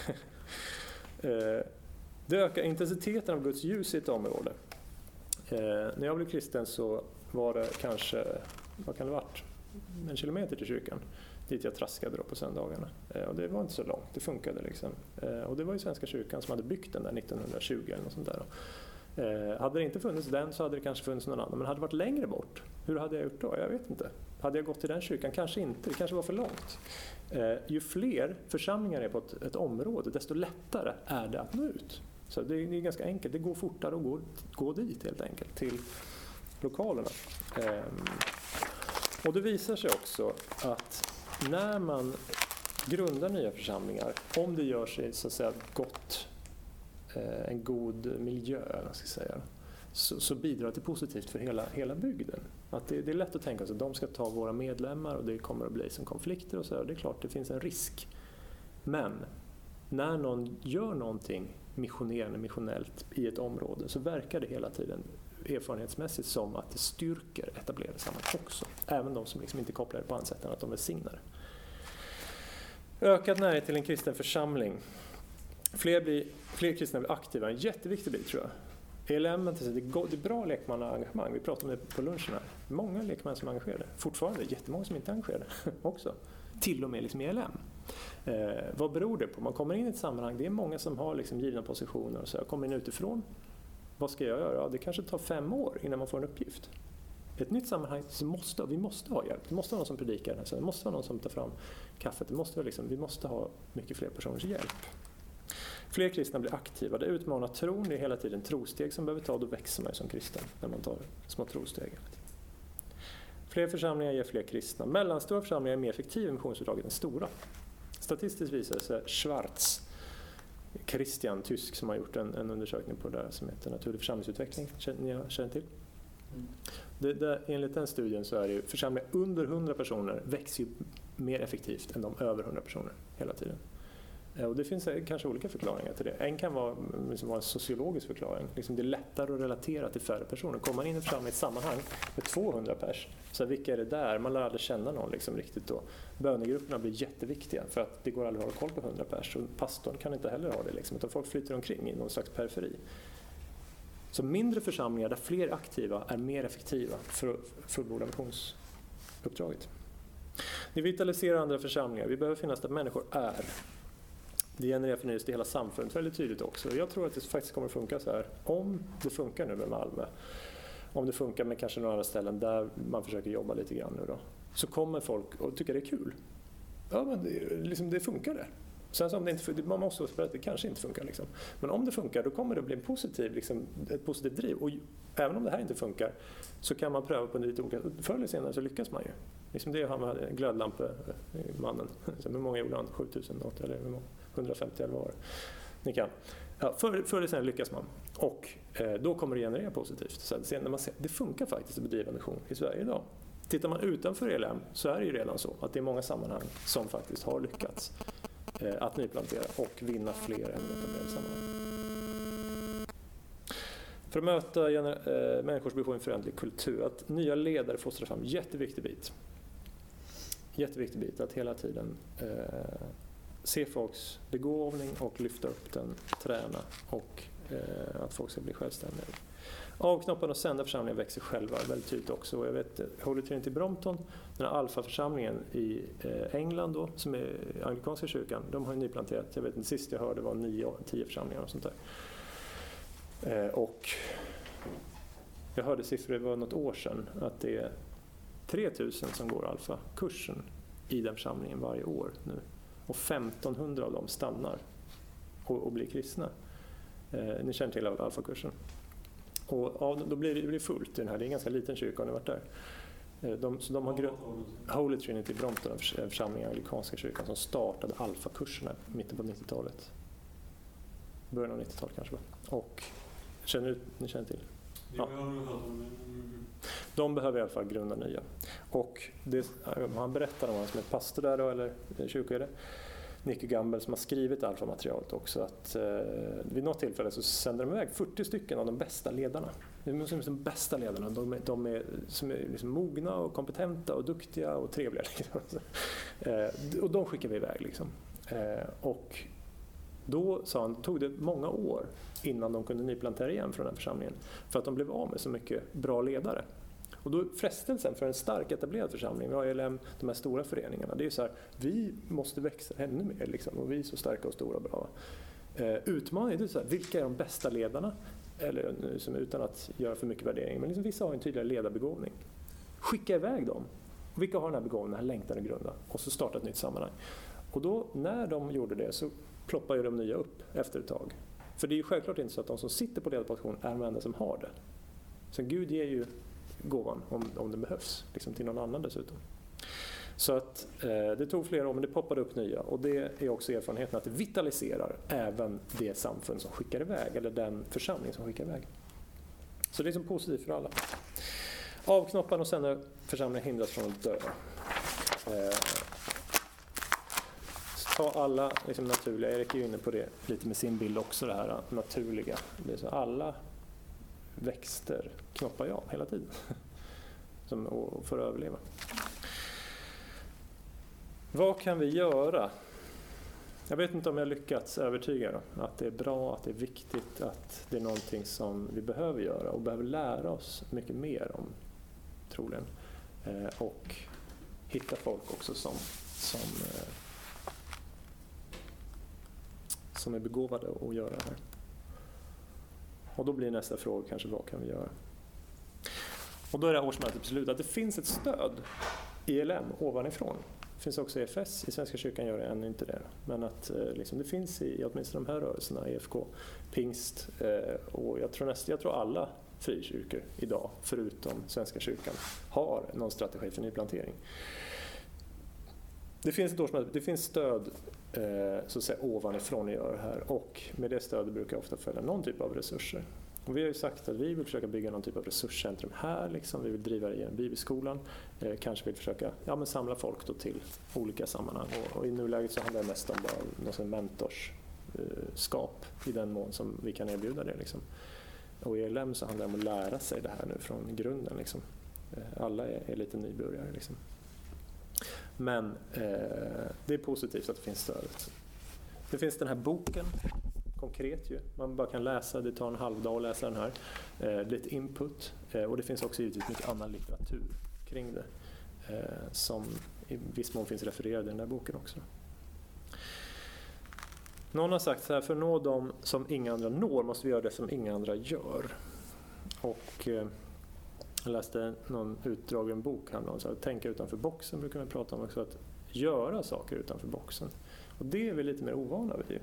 Eh, det ökar intensiteten av Guds ljus i ett område. Eh, när jag blev kristen så var det kanske, vad kan det varit, en kilometer till kyrkan dit jag traskade då på söndagarna. Eh, och det var inte så långt, det funkade liksom. Eh, och det var ju Svenska kyrkan som hade byggt den där 1920 eller något sånt där. Eh, hade det inte funnits den så hade det kanske funnits någon annan. Men hade det varit längre bort, hur hade jag gjort då? Jag vet inte. Hade jag gått till den kyrkan? Kanske inte, det kanske var för långt. Eh, ju fler församlingar är på ett, ett område, desto lättare är det att nå ut. Så det är, det är ganska enkelt, det går fortare att gå, gå dit helt enkelt, till lokalerna. Ehm, och det visar sig också att när man grundar nya församlingar, om det görs i så att säga gott, eh, en god miljö, ska säga, så, så bidrar det positivt för hela, hela bygden. Att det, det, är lätt att tänka sig att de ska ta våra medlemmar och det kommer att bli som konflikter och så. Det är klart, det finns en risk. Men när någon gör någonting missionerande, missionellt i ett område så verkar det hela tiden erfarenhetsmässigt som att det styrker etablerade samhällen också. Även de som liksom inte kopplar det på annat sätt än att de välsignar Ökad närhet till en kristen församling. Fler, blir, fler kristna blir aktiva, en jätteviktig bit tror jag. ELM, det är bra lekmannaengagemang, vi pratade om det på lunchen här. Många lekmän som är engagerade, fortfarande jättemånga som inte är engagerade också. Till och med liksom ELM. Eh, vad beror det på? Man kommer in i ett sammanhang, det är många som har liksom givna positioner och så. Jag kommer in utifrån, vad ska jag göra? Ja, det kanske tar fem år innan man får en uppgift. I ett nytt sammanhang så måste vi måste ha hjälp. Det måste vara någon som predikar, det måste vara någon som tar fram kaffet. Det måste vara liksom, vi måste ha mycket fler personers hjälp. Fler kristna blir aktiva. Det utmanar tron. Det är hela tiden trosteg som behöver ta. Då växer man ju som kristen när man tar små trosteg. Fler församlingar ger fler kristna. Mellanstora församlingar är mer effektiva i missionsuppdraget än stora. Statistiskt visar det sig Schwarz, Christian, tysk, som har gjort en, en undersökning på det där som heter Naturlig församlingsutveckling. Känner ni känner till? Mm. Det, det, enligt den studien så är det ju församlingar under 100 personer växer ju mer effektivt än de över 100 personer hela tiden. Eh, och det finns eh, kanske olika förklaringar till det. En kan vara, mm, liksom, vara en sociologisk förklaring. Liksom det är lättare att relatera till färre personer. Kommer man in i en församling i ett sammanhang med 200 pers, så vilka är det där? Man lär aldrig känna någon liksom, riktigt då. Bönegrupperna blir jätteviktiga för att det går aldrig att hålla koll på 100 pers. Och pastorn kan inte heller ha det, liksom, utan folk flyter omkring i någon slags periferi. Så mindre församlingar där fler aktiva är mer effektiva för att fullborda missionsuppdraget. Vi vitaliserar andra församlingar. Vi behöver finnas där människor är det genererar förnyelse i hela samfundet väldigt tydligt också. Jag tror att det faktiskt kommer att funka så här. Om det funkar nu med Malmö, om det funkar med kanske några andra ställen där man försöker jobba lite grann nu då, så kommer folk att tycka det är kul. Ja, men det, liksom, det funkar det. Sen så om det inte, man måste vara att det kanske inte funkar. Liksom. Men om det funkar då kommer det bli en positiv, liksom, ett positivt driv. Och även om det här inte funkar så kan man pröva på lite olika... Förr eller senare så lyckas man ju. Liksom det är han med glödlampemannen. Eh, hur många gjorde han? 7000 något eller hur många? 150 eller vad var det? Ni kan. Ja, förr, förr eller senare lyckas man och eh, då kommer det generera positivt. Så sen när man ser, det funkar faktiskt att bedriva mission i Sverige idag. Tittar man utanför ELM så är det ju redan så att det är många sammanhang som faktiskt har lyckats eh, att nyplantera och vinna fler än etablerade sammanhang. För att möta eh, människors behov i en föränderlig kultur, att nya ledare fostrar fram, jätteviktig bit. Jätteviktig bit att hela tiden eh, se folks begåvning och lyfta upp den, träna och eh, att folk ska bli självständiga. Avknoppande och sända församlingar växer själva väldigt tydligt också. Och jag vet eh, Holy Trinity Brompton, den här alfaförsamlingen i eh, England då, som är anglikanska kyrkan, de har ju nyplanterat, jag vet inte, sist jag hörde var nio, tio församlingar och sånt där. Eh, och jag hörde siffror, det var något år sedan, att det är 3000 som går alfa-kursen i den församlingen varje år nu. Och 1500 av dem stannar och, och blir kristna. Eh, ni känner till alfa-kursen. Och ja, då blir det, det blir fullt i den här, det är en ganska liten kyrka, har ni varit där? Eh, de, så de har grund, Holy Trinity Brompton, en församling i anglikanska kyrkan som startade alfakurserna i mitten på 90-talet. Början av 90-talet kanske. Och, känner ni känner till? Ja. De behöver i alla fall grunda nya. Och det, eh, han berättar om han som är pastor där då, eller eh, kyrkoherde, Nicky Gamble som har skrivit alfamaterialet också att eh, vid något tillfälle så sänder de iväg 40 stycken av de bästa ledarna. De, är de bästa ledarna, de är, de är, som är liksom mogna och kompetenta och duktiga och trevliga. Liksom. Eh, och de skickar vi iväg. Liksom. Eh, och då sa han, tog det många år innan de kunde nyplantera igen från den församlingen. För att de blev av med så mycket bra ledare. Och då frestelsen för en stark etablerad församling, vi har ELM, de här stora föreningarna, det är ju så här, vi måste växa ännu mer liksom, och vi är så starka och stora och bra. Eh, utmaningen är så här, vilka är de bästa ledarna? Eller liksom, utan att göra för mycket värdering, men liksom, vissa har en tydligare ledarbegåvning. Skicka iväg dem. Och vilka har den här begåvningen, den här längtan att grunda? Och så starta ett nytt sammanhang. Och då, när de gjorde det så ploppar ju de nya upp efter ett tag. För det är ju självklart inte så att de som sitter på ledarposition är de enda som har det. Så Gud ger ju gåvan om, om den behövs, liksom till någon annan dessutom. Så att eh, det tog flera år men det poppade upp nya och det är också erfarenheten att det vitaliserar även det samfund som skickar iväg eller den församling som skickar iväg. Så det är liksom positivt för alla. Avknopparna och sen församlingen hindras från att dö. Eh, ta alla liksom, naturliga, Erik är inne på det lite med sin bild också, det här naturliga. Det är så alla växter knoppar jag hela tiden som, för att överleva. Vad kan vi göra? Jag vet inte om jag lyckats övertyga dem att det är bra, att det är viktigt, att det är någonting som vi behöver göra och behöver lära oss mycket mer om, troligen. Eh, och hitta folk också som, som, eh, som är begåvade att göra det här. Och då blir nästa fråga kanske vad kan vi göra? Och då är det årsmötet beslutat att det finns ett stöd i ELM ovanifrån. Det finns också EFS, i Svenska kyrkan gör det ännu inte det. Men att eh, liksom, det finns i åtminstone de här rörelserna, EFK, pingst eh, och jag tror, näst, jag tror alla frikyrkor idag, förutom Svenska kyrkan, har någon strategi för nyplantering. Det finns ett årsmöte, det finns stöd Eh, så att säga, ovanifrån göra det här och med det stödet brukar ofta följa någon typ av resurser. Och vi har ju sagt att vi vill försöka bygga någon typ av resurscentrum här, liksom. vi vill driva det genom bibelskolan, eh, kanske vill försöka ja, men samla folk då till olika sammanhang. Och, och i nuläget så handlar det mest om bara någon mentorskap eh, i den mån som vi kan erbjuda det. Liksom. Och i ELM så handlar det om att lära sig det här nu från grunden. Liksom. Eh, alla är, är, lite nybörjare. Liksom. Men eh, det är positivt att det finns stöd. Det finns den här boken konkret ju. Man bara kan läsa, det tar en halv dag att läsa den här. Eh, lite input eh, och det finns också givetvis mycket annan litteratur kring det eh, som i viss mån finns refererad i den där boken också. Någon har sagt så här, för att nå dem som inga andra når måste vi göra det som inga andra gör. Och eh, jag läste någon utdragen bok häromdagen, så att tänka utanför boxen brukar man prata om också, att göra saker utanför boxen. Och det är vi lite mer ovana vid.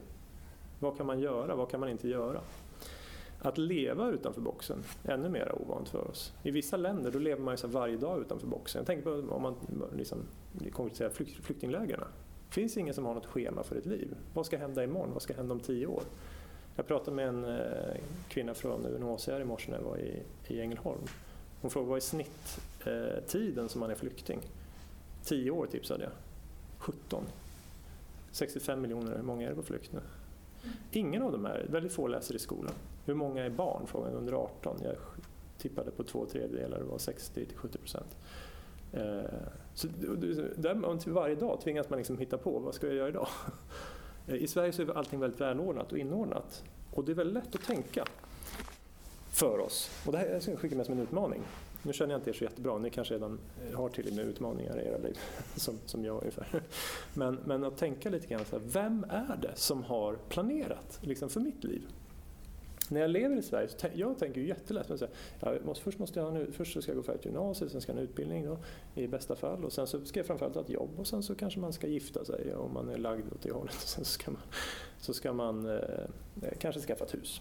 Vad kan man göra? Vad kan man inte göra? Att leva utanför boxen är ännu mer ovant för oss. I vissa länder då lever man ju så varje dag utanför boxen. Jag tänker på om man liksom, konkretiserar flykt, flyktinglägren. Det finns ingen som har något schema för ett liv. Vad ska hända imorgon? Vad ska hända om tio år? Jag pratade med en eh, kvinna från UNHCR i morse när jag var i, i Ängelholm. Hon frågade vad är snitttiden eh, som man är flykting? Tio år tipsade jag. 17. 65 miljoner, hur många är det på flykt nu? Ingen av dem här, väldigt få läser i skolan. Hur många är barn? Frågan under 18. Jag tippade på två tredjedelar, det var 60 70 procent. Eh, så där, varje dag tvingas man liksom hitta på, vad ska jag göra idag? I Sverige så är allting väldigt välordnat och inordnat. Och det är väldigt lätt att tänka för oss. Och det här jag skicka med som en utmaning. Nu känner jag inte er så jättebra, ni kanske redan har tillräckligt med utmaningar i era liv, som, som jag ungefär. Men, men att tänka lite grann så här, vem är det som har planerat liksom, för mitt liv? När jag lever i Sverige, så jag tänker ju jättelätt. Men så här, jag måste, först, måste jag först ska jag gå färdigt gymnasiet, sen ska jag ha en utbildning då, i bästa fall och sen så ska jag framförallt ha ett jobb och sen så kanske man ska gifta sig om man är lagd åt det hållet. Och sen så ska man, så ska man eh, kanske skaffa ett hus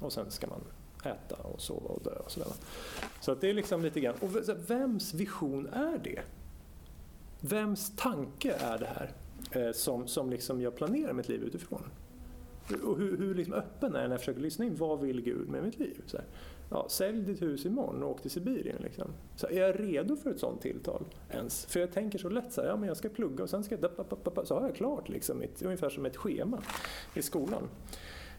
och sen ska man äta och sova och dö och sådär. Så att det är liksom lite grann, och vems vision är det? Vems tanke är det här eh, som, som liksom jag planerar mitt liv utifrån? Och hur, hur liksom öppen är jag när jag försöker lyssna in, vad vill Gud med mitt liv? Så här, ja, sälj ditt hus imorgon och åk till Sibirien. Liksom. Så är jag redo för ett sånt tilltal ens? För jag tänker så lätt så här, ja men jag ska plugga och sen ska jag... Så har jag klart liksom, ett, ungefär som ett schema i skolan.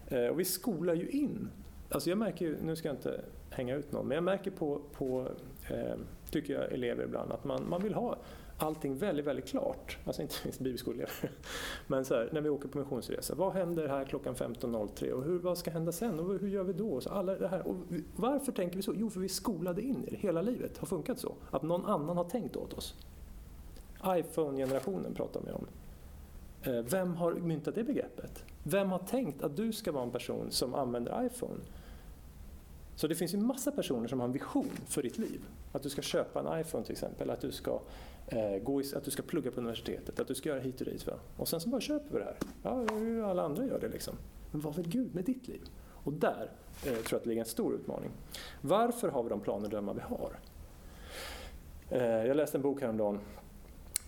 Eh, och vi skolar ju in Alltså jag märker, nu ska jag inte hänga ut någon, men jag märker på, på eh, tycker jag, elever ibland att man, man vill ha allting väldigt, väldigt klart. Alltså inte minst bibelskoleelever. Men så här, när vi åker på missionsresa, vad händer här klockan 15.03 och hur, vad ska hända sen och hur gör vi då? Så alla det här. Och varför tänker vi så? Jo, för vi skolade in i det. Hela livet har funkat så. Att någon annan har tänkt åt oss. iPhone-generationen pratar vi om. Eh, vem har myntat det begreppet? Vem har tänkt att du ska vara en person som använder iPhone? Så det finns ju massa personer som har en vision för ditt liv. Att du ska köpa en iPhone till exempel, att du ska, eh, gå i, att du ska plugga på universitetet, att du ska göra hit och dit. Va? Och sen så bara köper vi det här. Ja, alla andra gör det liksom. Men vad vill Gud med ditt liv? Och där eh, tror jag att det ligger en stor utmaning. Varför har vi de planer och drömmar vi har? Eh, jag läste en bok häromdagen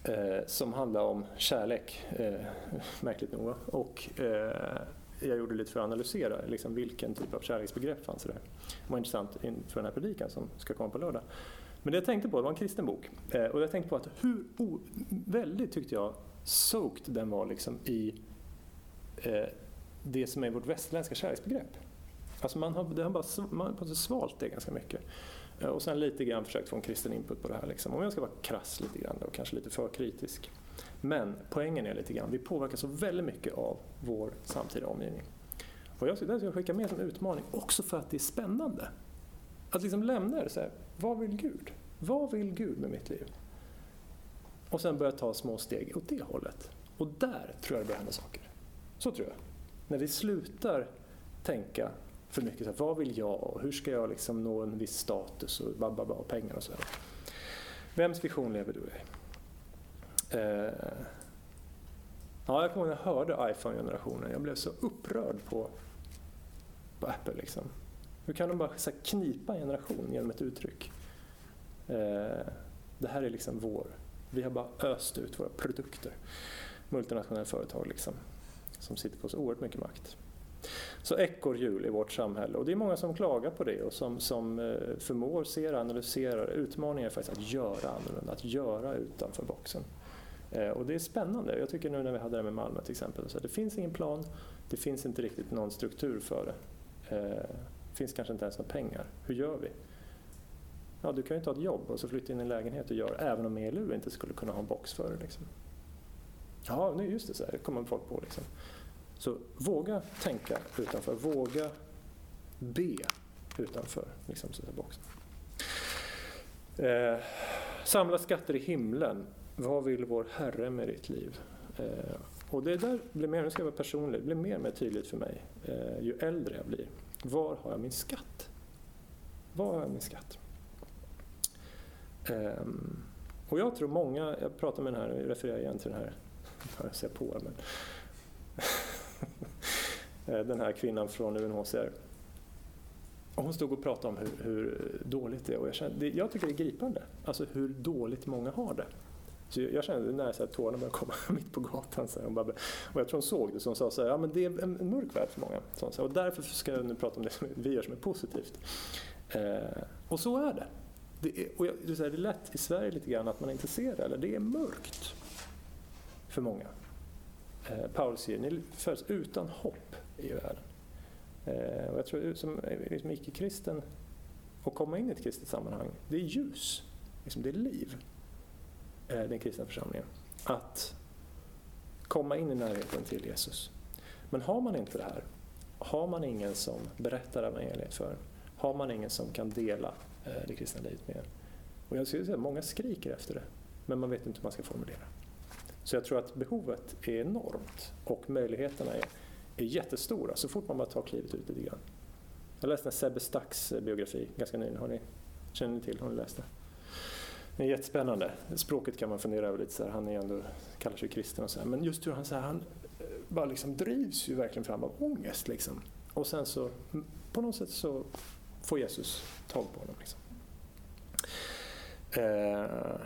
Eh, som handlar om kärlek, eh, märkligt nog. Och, eh, jag gjorde lite för att analysera liksom, vilken typ av kärleksbegrepp fanns det där. Det var intressant inför den här predikan som ska komma på lördag. Men det jag tänkte på, det var en kristen bok. Eh, och jag tänkte på att hur oh, väldigt tyckte jag soaked den var liksom i eh, det som är vårt västerländska kärleksbegrepp. Alltså man har, det har bara, man har svalt det ganska mycket. Eh, och sen lite grann försökt få en kristen input på det här. Liksom. Om jag ska vara krass lite grann och kanske lite för kritisk. Men poängen är lite grann, vi påverkas så väldigt mycket av vår samtida omgivning. Och jag skulle skicka med som utmaning, också för att det är spännande. Att liksom lämna det så här, vad vill Gud? Vad vill Gud med mitt liv? Och sen börja ta små steg åt det hållet. Och där tror jag det börjar hända saker. Så tror jag. När vi slutar tänka för mycket, så här, vad vill jag och hur ska jag liksom nå en viss status och, bababa och pengar och så. Här. Vems vision lever du i? Eh, ja, jag kommer ihåg när jag hörde iPhone-generationen. Jag blev så upprörd på, på Apple. Liksom. Hur kan de bara så här, knipa en generation genom ett uttryck? Eh, det här är liksom vår. Vi har bara öst ut våra produkter. Multinationella företag liksom, som sitter på så oerhört mycket makt. Så ekorrhjul i vårt samhälle och det är många som klagar på det och som, som eh, förmår, ser, analyserar. Utmaningen är faktiskt att göra annorlunda, att göra utanför boxen. Eh, och det är spännande. Jag tycker nu när vi hade det med Malmö till exempel, så det finns ingen plan, det finns inte riktigt någon struktur för det. Det finns kanske inte ens några pengar. Hur gör vi? Ja, du kan ju ta ett jobb och så flytta in i en lägenhet och göra, även om ELU inte skulle kunna ha en box för det. Liksom. Ja, nu just det, så här, kommer folk på. Liksom. Så våga tänka utanför, våga be utanför liksom, så boxen. Eh, samla skatter i himlen. Vad vill vår Herre med ditt liv? Eh, och det där blir mer, nu ska jag vara personlig, det blir mer och mer tydligt för mig eh, ju äldre jag blir. Var har jag min skatt? Var har jag min skatt? Eh, och jag tror många, jag pratar med den här, jag refererar igen till den här, jag ser på, men Eh, den här kvinnan från UNHCR. Och hon stod och pratade om hur, hur dåligt det är och jag, kände, jag tycker det är gripande, alltså hur dåligt många har det. Så jag kände när så här, tårarna började komma mitt på gatan. Så här, bara, och jag tror hon såg det, så hon sa så här, ja men det är en, en mörk värld för många. Så här, och därför ska jag nu prata om det som vi gör som är positivt. Eh, och så är det. Det är, och jag, det är lätt i Sverige lite grann att man inte ser det, eller det är mörkt för många. Eh, Paulus säger, ni föds utan hopp i världen. Eh, och jag tror som liksom icke-kristen, att komma in i ett kristet sammanhang, det är ljus, liksom det är liv, eh, den kristna församlingen. Att komma in i närheten till Jesus. Men har man inte det här, har man ingen som berättar evangeliet för en, har man ingen som kan dela det kristna livet med en. Och jag skulle säga att många skriker efter det, men man vet inte hur man ska formulera. Så jag tror att behovet är enormt och möjligheterna är, är jättestora så fort man bara tar klivet ut lite grann. Jag läste en Sebbe Stacks eh, biografi ganska nyligen. Har ni, känner ni till? Har ni läst det? Det är jättespännande. Språket kan man fundera över lite. Så här. Han är ändå, kallar sig kristen och så här. Men just hur han, så här, han eh, bara liksom drivs ju verkligen fram av ångest. Liksom. Och sen så på något sätt så får Jesus tag på honom. Liksom. Eh,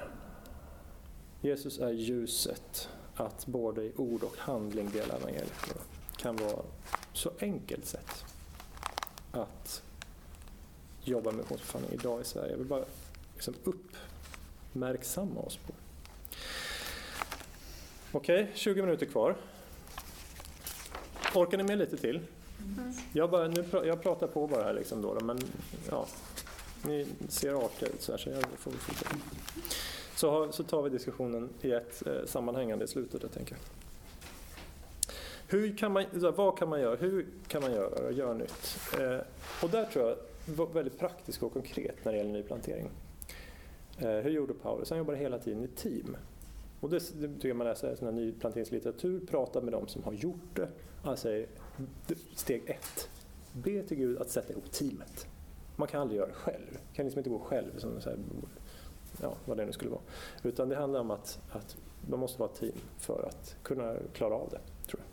Jesus är ljuset att både i ord och handling dela evangeliet. Det kan vara så enkelt sätt att jobba med missionsbefallning idag i Sverige. Jag vill bara liksom uppmärksamma oss på. Okej, okay, 20 minuter kvar. Orkar ni med lite till? Jag, bara, nu, jag pratar på bara här liksom då, men ja, ni ser artiga ut så här så jag får fortsätta. Så, så tar vi diskussionen i ett eh, sammanhängande i slutet, jag tänker. Hur kan man, vad kan man göra? Hur kan man göra? Gör nytt. Eh, och där tror jag var väldigt praktiskt och konkret när det gäller nyplantering. Eh, hur gjorde Paulus? Han jobbade hela tiden i team. Och det, det tycker jag man läser sån här nyplanteringslitteratur, prata med de som har gjort det. Han Alltså, steg ett, be till Gud att sätta ihop teamet. Man kan aldrig göra det själv. Man kan liksom inte gå själv som så här, ja, vad det nu skulle vara. Utan det handlar om att, att man måste vara ett team för att kunna klara av det, tror jag.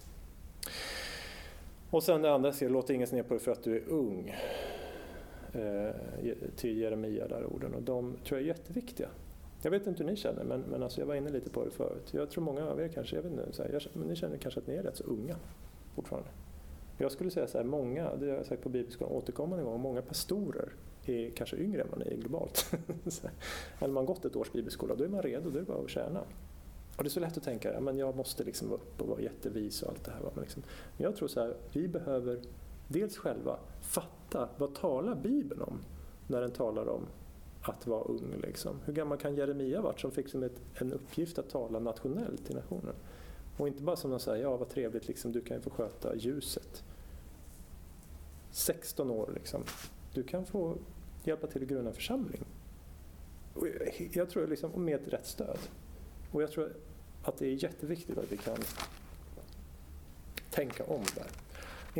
Och sen det andra, så låt ingen se ner på dig för att du är ung. Eh, till Jeremia, där orden. Och de tror jag är jätteviktiga. Jag vet inte hur ni känner, men, men alltså jag var inne lite på det förut. Jag tror många av er kanske, jag vet inte, så här, jag, men ni känner kanske att ni är rätt så unga fortfarande. Jag skulle säga så här, många, det har jag sagt på Bibelskolan återkommande gång, många pastorer är kanske yngre än vad ni är globalt. Eller man gått ett års bibelskola, då är man redo, då är det bara att tjäna. Och det är så lätt att tänka, ja, jag måste liksom vara upp och vara jättevis och allt det här. Men, liksom, jag tror så här, vi behöver dels själva fatta, vad talar Bibeln om när den talar om att vara ung? Liksom? Hur gammal kan Jeremia varit som fick som ett, en uppgift att tala nationellt till nationen? Och inte bara som någon säger, ja vad trevligt, liksom, du kan ju få sköta ljuset. 16 år liksom. Du kan få hjälpa till att grunda en församling. Och jag tror liksom, med ett rätt stöd. Och jag tror att det är jätteviktigt att vi kan tänka om där.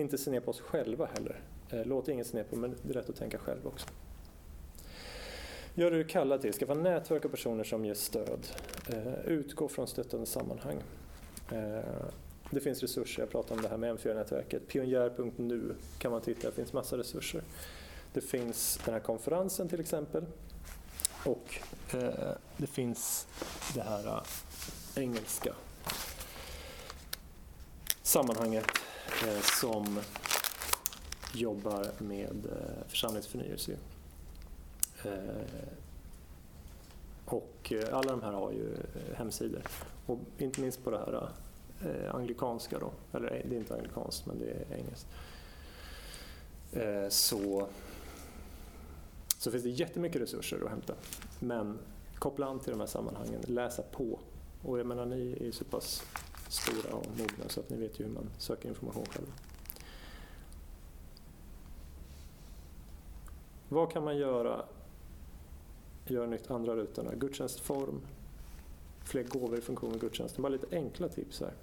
Inte se ner på oss själva heller. Eh, låt ingen se ner på men det är rätt att tänka själv också. Gör det du kallar till. Skaffa nätverk av personer som ger stöd. Eh, utgå från stöttande sammanhang. Eh, det finns resurser, jag pratade om det här med M4-nätverket. Pionjär.nu kan man titta, det finns massa resurser. Det finns den här konferensen till exempel. Och eh, det finns det här eh, engelska sammanhanget eh, som jobbar med eh, församlingsförnyelse. Eh, och eh, alla de här har ju eh, hemsidor. Och inte minst på det här eh, anglikanska då, eller det är inte anglikanskt men det är engelskt. Eh, så, så finns det jättemycket resurser att hämta. Men koppla an till de här sammanhangen, läsa på. Och jag menar ni är så pass stora och mogna så att ni vet ju hur man söker information själva. Vad kan man göra? Gör nytt andra rutorna. Gudstjänstform, fler gåvor i funktion med gudstjänsten. Bara lite enkla tips här.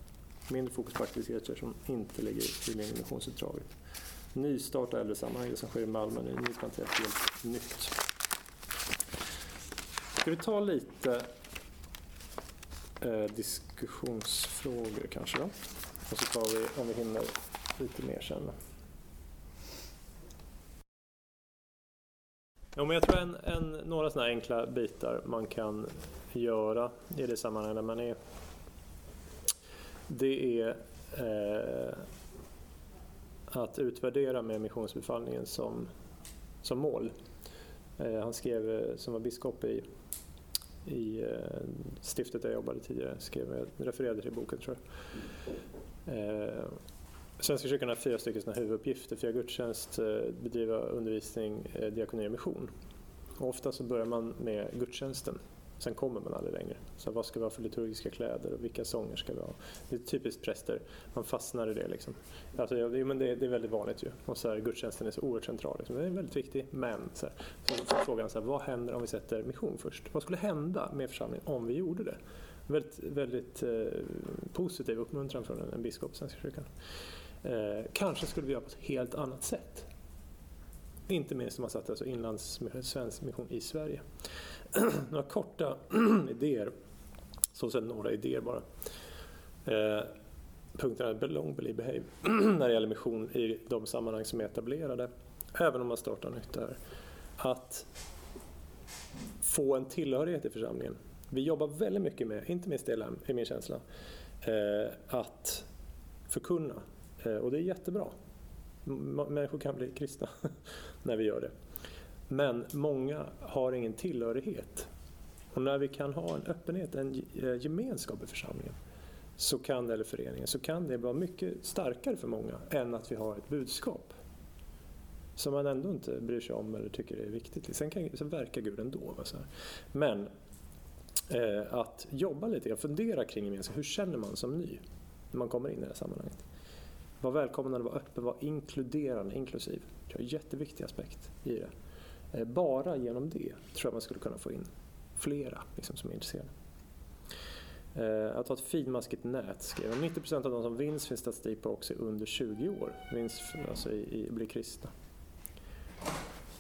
Mindre fokus på aktiviteter som inte ligger i linje med missionsuppdraget nystart äldresammanhang, det som sker i Malmö nu, nyplanterat helt nytt. Ska vi ta lite eh, diskussionsfrågor kanske då? Och så tar vi, om vi hinner, lite mer sen. Ja, men jag tror en, en, några sådana enkla bitar man kan göra i det sammanhanget när man är det är eh, att utvärdera med missionsbefallningen som, som mål. Eh, han skrev, eh, som var biskop i, i eh, stiftet där jag jobbade tidigare, skrev, eh, refererade till boken tror jag. Eh, Svenska kyrkan har fyra stycken huvuduppgifter. Fira gudstjänst, eh, bedriva undervisning, eh, diakoni och mission. Och ofta så börjar man med gudstjänsten Sen kommer man aldrig längre. Så vad ska vi ha för liturgiska kläder och vilka sånger ska vi ha? Det är typiskt präster, man fastnar i det. Liksom. Alltså, ja, men det, det är väldigt vanligt ju. Och så här, gudstjänsten är så oerhört central. Liksom. den är väldigt viktig, men så, här, så frågan så här, vad händer om vi sätter mission först? Vad skulle hända med församlingen om vi gjorde det? Väldigt, väldigt eh, positiv uppmuntran från en, en biskop i Svenska kyrkan. Eh, kanske skulle vi göra på ett helt annat sätt. Inte minst om man satte alltså inlandssvensk mission i Sverige. några korta idéer, så sen några idéer bara. Eh, punkterna belong, believe, behave när det gäller mission i de sammanhang som är etablerade, även om man startar nytt där. Att få en tillhörighet i församlingen. Vi jobbar väldigt mycket med, inte minst LM i min känsla, eh, att förkunna. Eh, och det är jättebra. Människor kan bli kristna när vi gör det. Men många har ingen tillhörighet. Och när vi kan ha en öppenhet, en eh, gemenskap i församlingen, så kan, eller föreningen, så kan det vara mycket starkare för många än att vi har ett budskap som man ändå inte bryr sig om eller tycker är viktigt. Sen kan, så verkar Gud ändå. Så här. Men eh, att jobba lite grann, fundera kring gemenskap. Hur känner man som ny när man kommer in i det här sammanhanget? Var välkomnande, var öppen, var inkluderande, inklusiv. Det är en jätteviktig aspekt i det. Eh, bara genom det tror jag man skulle kunna få in flera liksom, som är intresserade. Eh, att ha ett finmaskigt nät skrev jag. 90% av de som vinns finns statistik på också under 20 år. Vinns alltså i, i, blir kristna.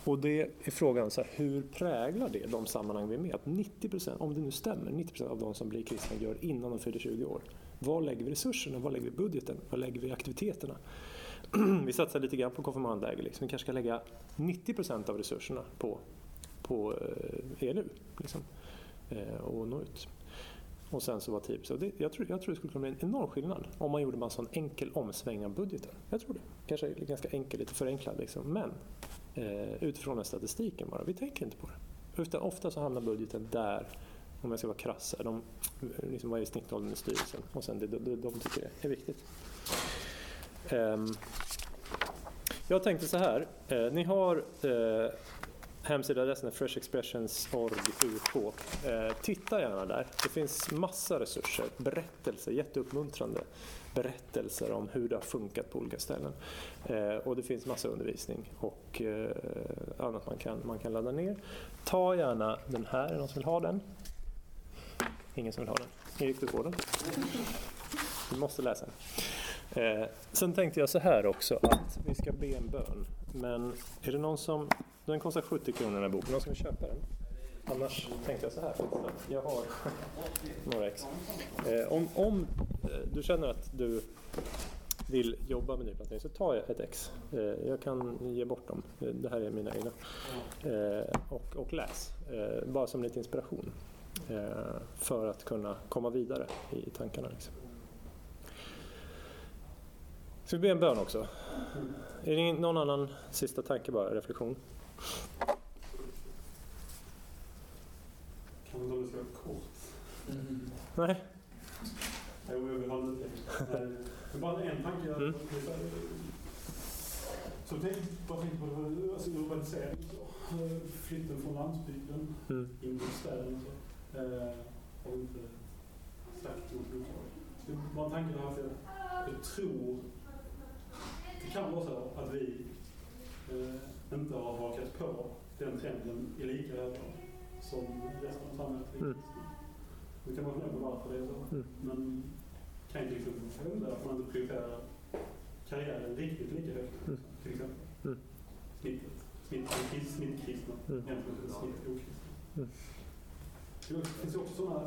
Och det är frågan, så här, hur präglar det de sammanhang vi är med? Att 90% om det nu stämmer, 90% av de som blir kristna gör innan de fyller 20 år. Var lägger vi resurserna? Var lägger vi budgeten? Var lägger vi aktiviteterna? Vi satsar lite grann på konfirmandläger. Liksom. Vi kanske ska lägga 90 procent av resurserna på, på eh, ELU liksom. eh, och nå ut. Och sen så var typ, 10. Det, jag, tror, jag tror det skulle kunna bli en enorm skillnad om man gjorde en sån enkel omsvängning av budgeten. Jag tror det. Kanske ganska enkel, lite förenklad liksom. Men eh, utifrån den statistiken bara. Vi tänker inte på det. Utan ofta så hamnar budgeten där om jag ska vara krass, de, liksom vad är snittåldern i styrelsen? Och sen det, det de tycker det är viktigt. Ehm, jag tänkte så här, eh, ni har eh, hemsidaadressen freshexpressions.org.uk. Eh, titta gärna där. Det finns massa resurser, berättelser, jätteuppmuntrande berättelser om hur det har funkat på olika ställen. Och det finns massa undervisning och annat man kan, man kan ladda ner. Ta gärna den här, är det någon som vill ha den? Ingen som vill ha den? Erik, du får den. Du måste läsa den. Eh, sen tänkte jag så här också att vi ska be en bön. Men är det någon som... Den kostar 70 kronor den här boken. Någon som vill köpa den? Annars tänkte jag så här. Jag har några ex. Eh, om, om eh, du känner att du vill jobba med nyplantering så ta ett ex. Eh, jag kan ge bort dem. Eh, det här är mina egna. Eh, och, och läs. Eh, bara som lite inspiration. För att kunna komma vidare i tankarna. Liksom. Ska vi be en bön också? Är det någon annan sista tanke bara, reflektion? Kan man inte vara kort? Mm. Nej. Jo, jag vill ha lite. Bara en tanke. Mm. Så tänk, bara tänk på det, alltså urbanisering. Flytten från landsbygden mm. in i städerna. Så. Eh, och inte starkt mot Bara tanken att jag, jag tror det kan vara så att vi eh, inte har hakat på den trenden i lika hög grad som resten av samhället. Mm. Vi kan vara fundera på varför det är så. Mm. Men kan ju exempel vara att man inte prioriterar karriären riktigt lika högt. Mm. Till exempel. Mm. Snittet. Snitt, snittkristna mm. jämfört med snitt okristna. Mm. Det finns ju också sådana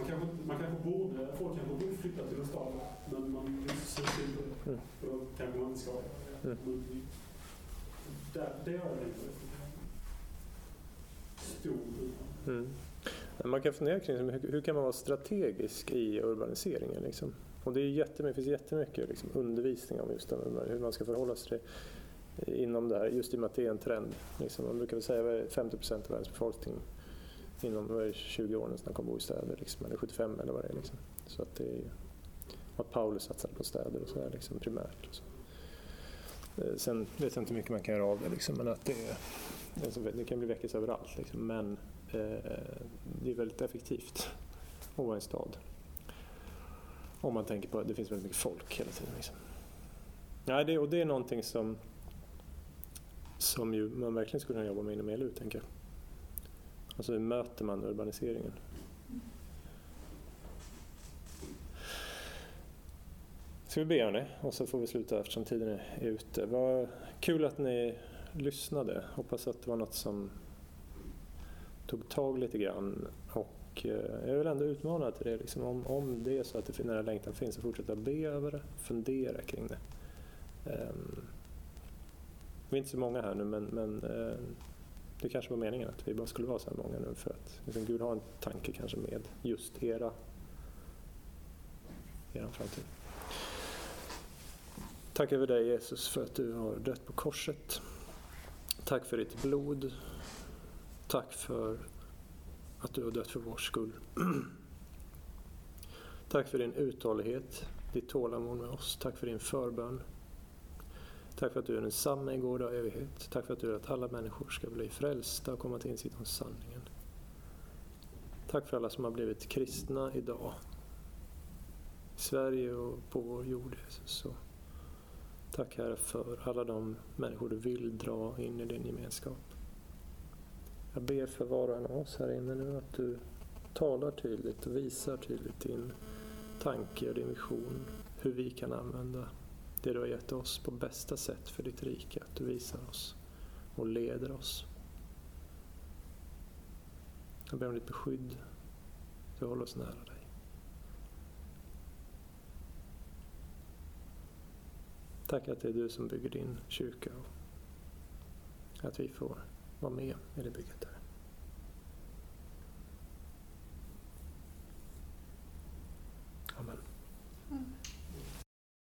man kanske, man kanske borde, folk kanske borde flytta till en stad, men man till det. Mm. Då kanske man inte ska göra det. Mm. Där, det har jag tänkt. Stor mm. Man kan fundera kring hur, hur kan man vara strategisk i urbaniseringen? Liksom? Och det, är jättemycket, det finns jättemycket liksom, undervisning om just hur man ska förhålla sig inom det här, just i och med att det är en trend. Liksom, man brukar väl säga att 50 procent av världens befolkning inom 20 år nästan kommer bo i städer, liksom, eller 75 eller vad det är. Liksom. Så att det är, att Paulus satsar på städer och så liksom, primärt. Och så. Eh, sen vet jag inte hur mycket man kan göra av det, liksom, men att det är, alltså, det kan bli väckelse överallt, liksom. men eh, det är väldigt effektivt att vara i en stad. Om man tänker på att det finns väldigt mycket folk hela tiden. Liksom. Ja, det, och det är någonting som, som ju man verkligen skulle kunna jobba med inom ELU, tänker jag. Alltså hur möter man urbaniseringen? Ska vi be hörni? Och så får vi sluta eftersom tiden är ute. Vad kul att ni lyssnade. Hoppas att det var något som tog tag lite grann. Och eh, jag vill ändå utmana till det. Liksom, om, om det är så att det, den här längtan finns, så fortsätta be över det. Fundera kring det. Um, vi är inte så många här nu men, men uh, det kanske var meningen att vi bara skulle vara så här många nu för att liksom, Gud har en tanke kanske med just era, era framtid. Tack över dig Jesus för att du har dött på korset. Tack för ditt blod. Tack för att du har dött för vår skull. Tack för din uthållighet, ditt tålamod med oss. Tack för din förbön. Tack för att du är densamma igår och evighet. Tack för att du vill att alla människor ska bli frälsta och komma till insikt om sanningen. Tack för alla som har blivit kristna idag. I Sverige och på vår jord, Jesus. Tack Herre för alla de människor du vill dra in i din gemenskap. Jag ber för var och en av oss här inne nu att du talar tydligt och visar tydligt din tanke och din vision. Hur vi kan använda det du har gett oss på bästa sätt för ditt rike. Att du visar oss och leder oss. Jag ber om ditt beskydd. Du håller oss nära dig. Tack att det är du som bygger din kyrka och att vi får vara med i det bygget. Där.